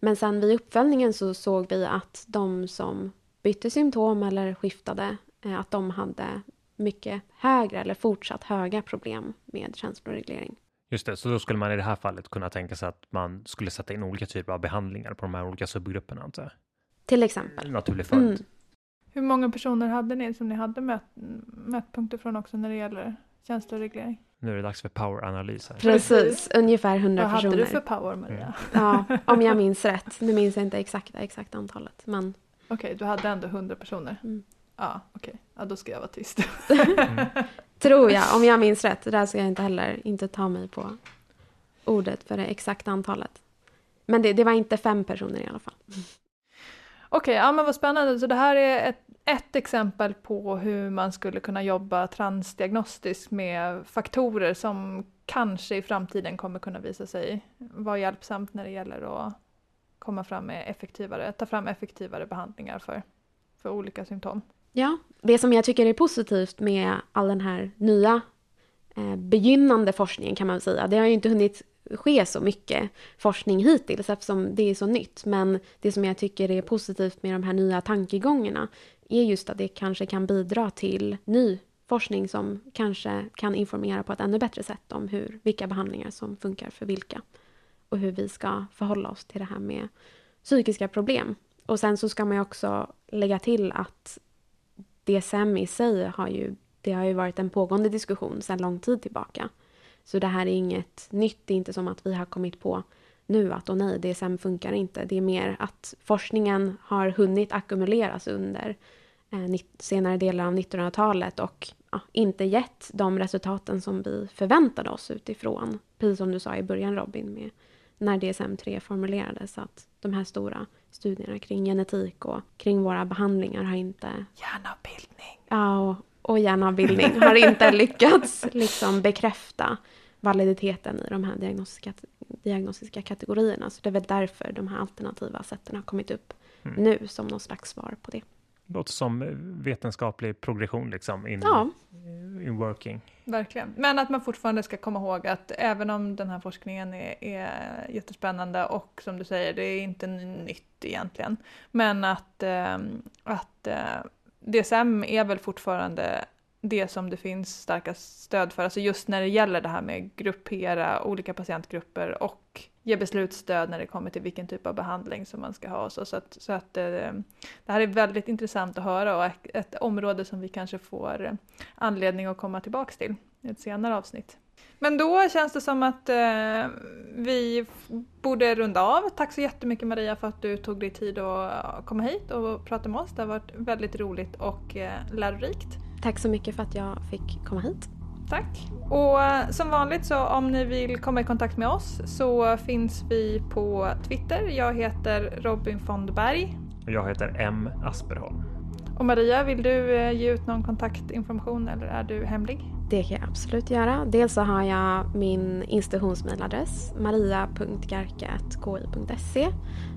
Men sen vid uppföljningen så såg vi att de som bytte symptom eller skiftade, eh, att de hade mycket högre eller fortsatt höga problem med känsloreglering. Just det, så då skulle man i det här fallet kunna tänka sig att man skulle sätta in olika typer av behandlingar på de här olika subgrupperna, antar jag. Till exempel. Naturlig följd. Mm. Hur många personer hade ni som ni hade mät, mätpunkter från också när det gäller känsloreglering? Nu är det dags för poweranalys här. Precis, ungefär 100 Vad hade personer. du för power Maria? Ja, om jag minns rätt. Nu minns jag inte exakta exakt antalet. Men Okej, du hade ändå 100 personer? Mm. Ja, okej. Ja, då ska jag vara tyst. Mm. tror jag, om jag minns rätt. Det där ska jag inte heller inte ta mig på ordet för det exakta antalet. Men det, det var inte fem personer i alla fall. Okej, ja men vad spännande. Så det här är ett, ett exempel på hur man skulle kunna jobba transdiagnostiskt med faktorer som kanske i framtiden kommer kunna visa sig vara hjälpsamt när det gäller att komma fram med effektivare, ta fram effektivare behandlingar för, för olika symptom. Ja, det som jag tycker är positivt med all den här nya eh, begynnande forskningen kan man säga, det har ju inte hunnit ske så mycket forskning hittills eftersom det är så nytt. Men det som jag tycker är positivt med de här nya tankegångarna är just att det kanske kan bidra till ny forskning som kanske kan informera på ett ännu bättre sätt om hur, vilka behandlingar som funkar för vilka och hur vi ska förhålla oss till det här med psykiska problem. Och sen så ska man ju också lägga till att DSM i sig har ju, det har ju varit en pågående diskussion sedan lång tid tillbaka. Så det här är inget nytt, det är inte som att vi har kommit på nu att åh nej, DSM funkar inte. Det är mer att forskningen har hunnit ackumuleras under eh, senare delar av 1900-talet och ja, inte gett de resultaten som vi förväntade oss utifrån, precis som du sa i början Robin, med när DSM-3 formulerades, att de här stora studierna kring genetik och kring våra behandlingar har inte... Hjärnavbildning. Ja, och, och hjärnavbildning har inte lyckats liksom bekräfta validiteten i de här diagnostiska, diagnostiska kategorierna. Så det är väl därför de här alternativa sätten har kommit upp mm. nu som någon slags svar på det. Låter som vetenskaplig progression liksom in, ja. in working. Verkligen. Men att man fortfarande ska komma ihåg att även om den här forskningen är, är jättespännande och som du säger, det är inte nytt egentligen. Men att, äh, att äh, DSM är väl fortfarande det som det finns starkast stöd för, alltså just när det gäller det här med gruppera olika patientgrupper och ge beslutsstöd när det kommer till vilken typ av behandling som man ska ha. Så, så att, så att eh, det här är väldigt intressant att höra och ett område som vi kanske får anledning att komma tillbaks till i ett senare avsnitt. Men då känns det som att eh, vi borde runda av. Tack så jättemycket Maria för att du tog dig tid att komma hit och prata med oss. Det har varit väldigt roligt och eh, lärorikt. Tack så mycket för att jag fick komma hit. Tack. Och eh, som vanligt så om ni vill komma i kontakt med oss så finns vi på Twitter. Jag heter Robin Fondberg. Och jag heter M Asperholm. Och Maria, vill du eh, ge ut någon kontaktinformation eller är du hemlig? Det kan jag absolut göra. Dels så har jag min institutionsmailadress maria.garka.ki.se.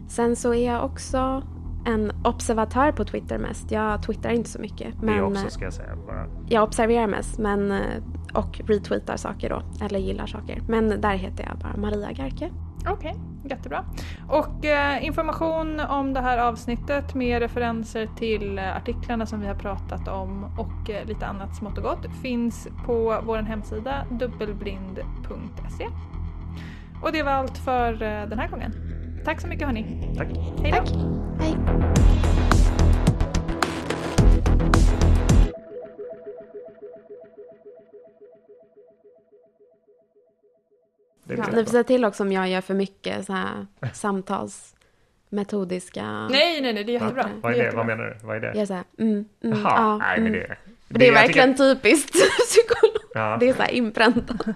Sen så är jag också en observatör på Twitter mest. Jag twittrar inte så mycket. Men det också ska jag säga. Bara. Jag observerar mest men, eh, och retweetar saker då, eller gillar saker. Men där heter jag bara Maria Garke. Okej, okay, jättebra. Och eh, information om det här avsnittet med referenser till eh, artiklarna som vi har pratat om och eh, lite annat smått och gott finns på vår hemsida dubbelblind.se. Och det var allt för eh, den här gången. Tack så mycket hörni. Tack. Hej då. Tack. Hej. Ja, ni får säga till också om jag gör för mycket så här samtalsmetodiska... Nej, nej, nej, det är jättebra. Ja, vad är det? Vad menar du? Vad är det? Jag är så här, mm, mm, Jaha, ja, nej men mm. det... Det, det är verkligen tycker... typiskt psykolog. Ja. Det är så här inpräntat.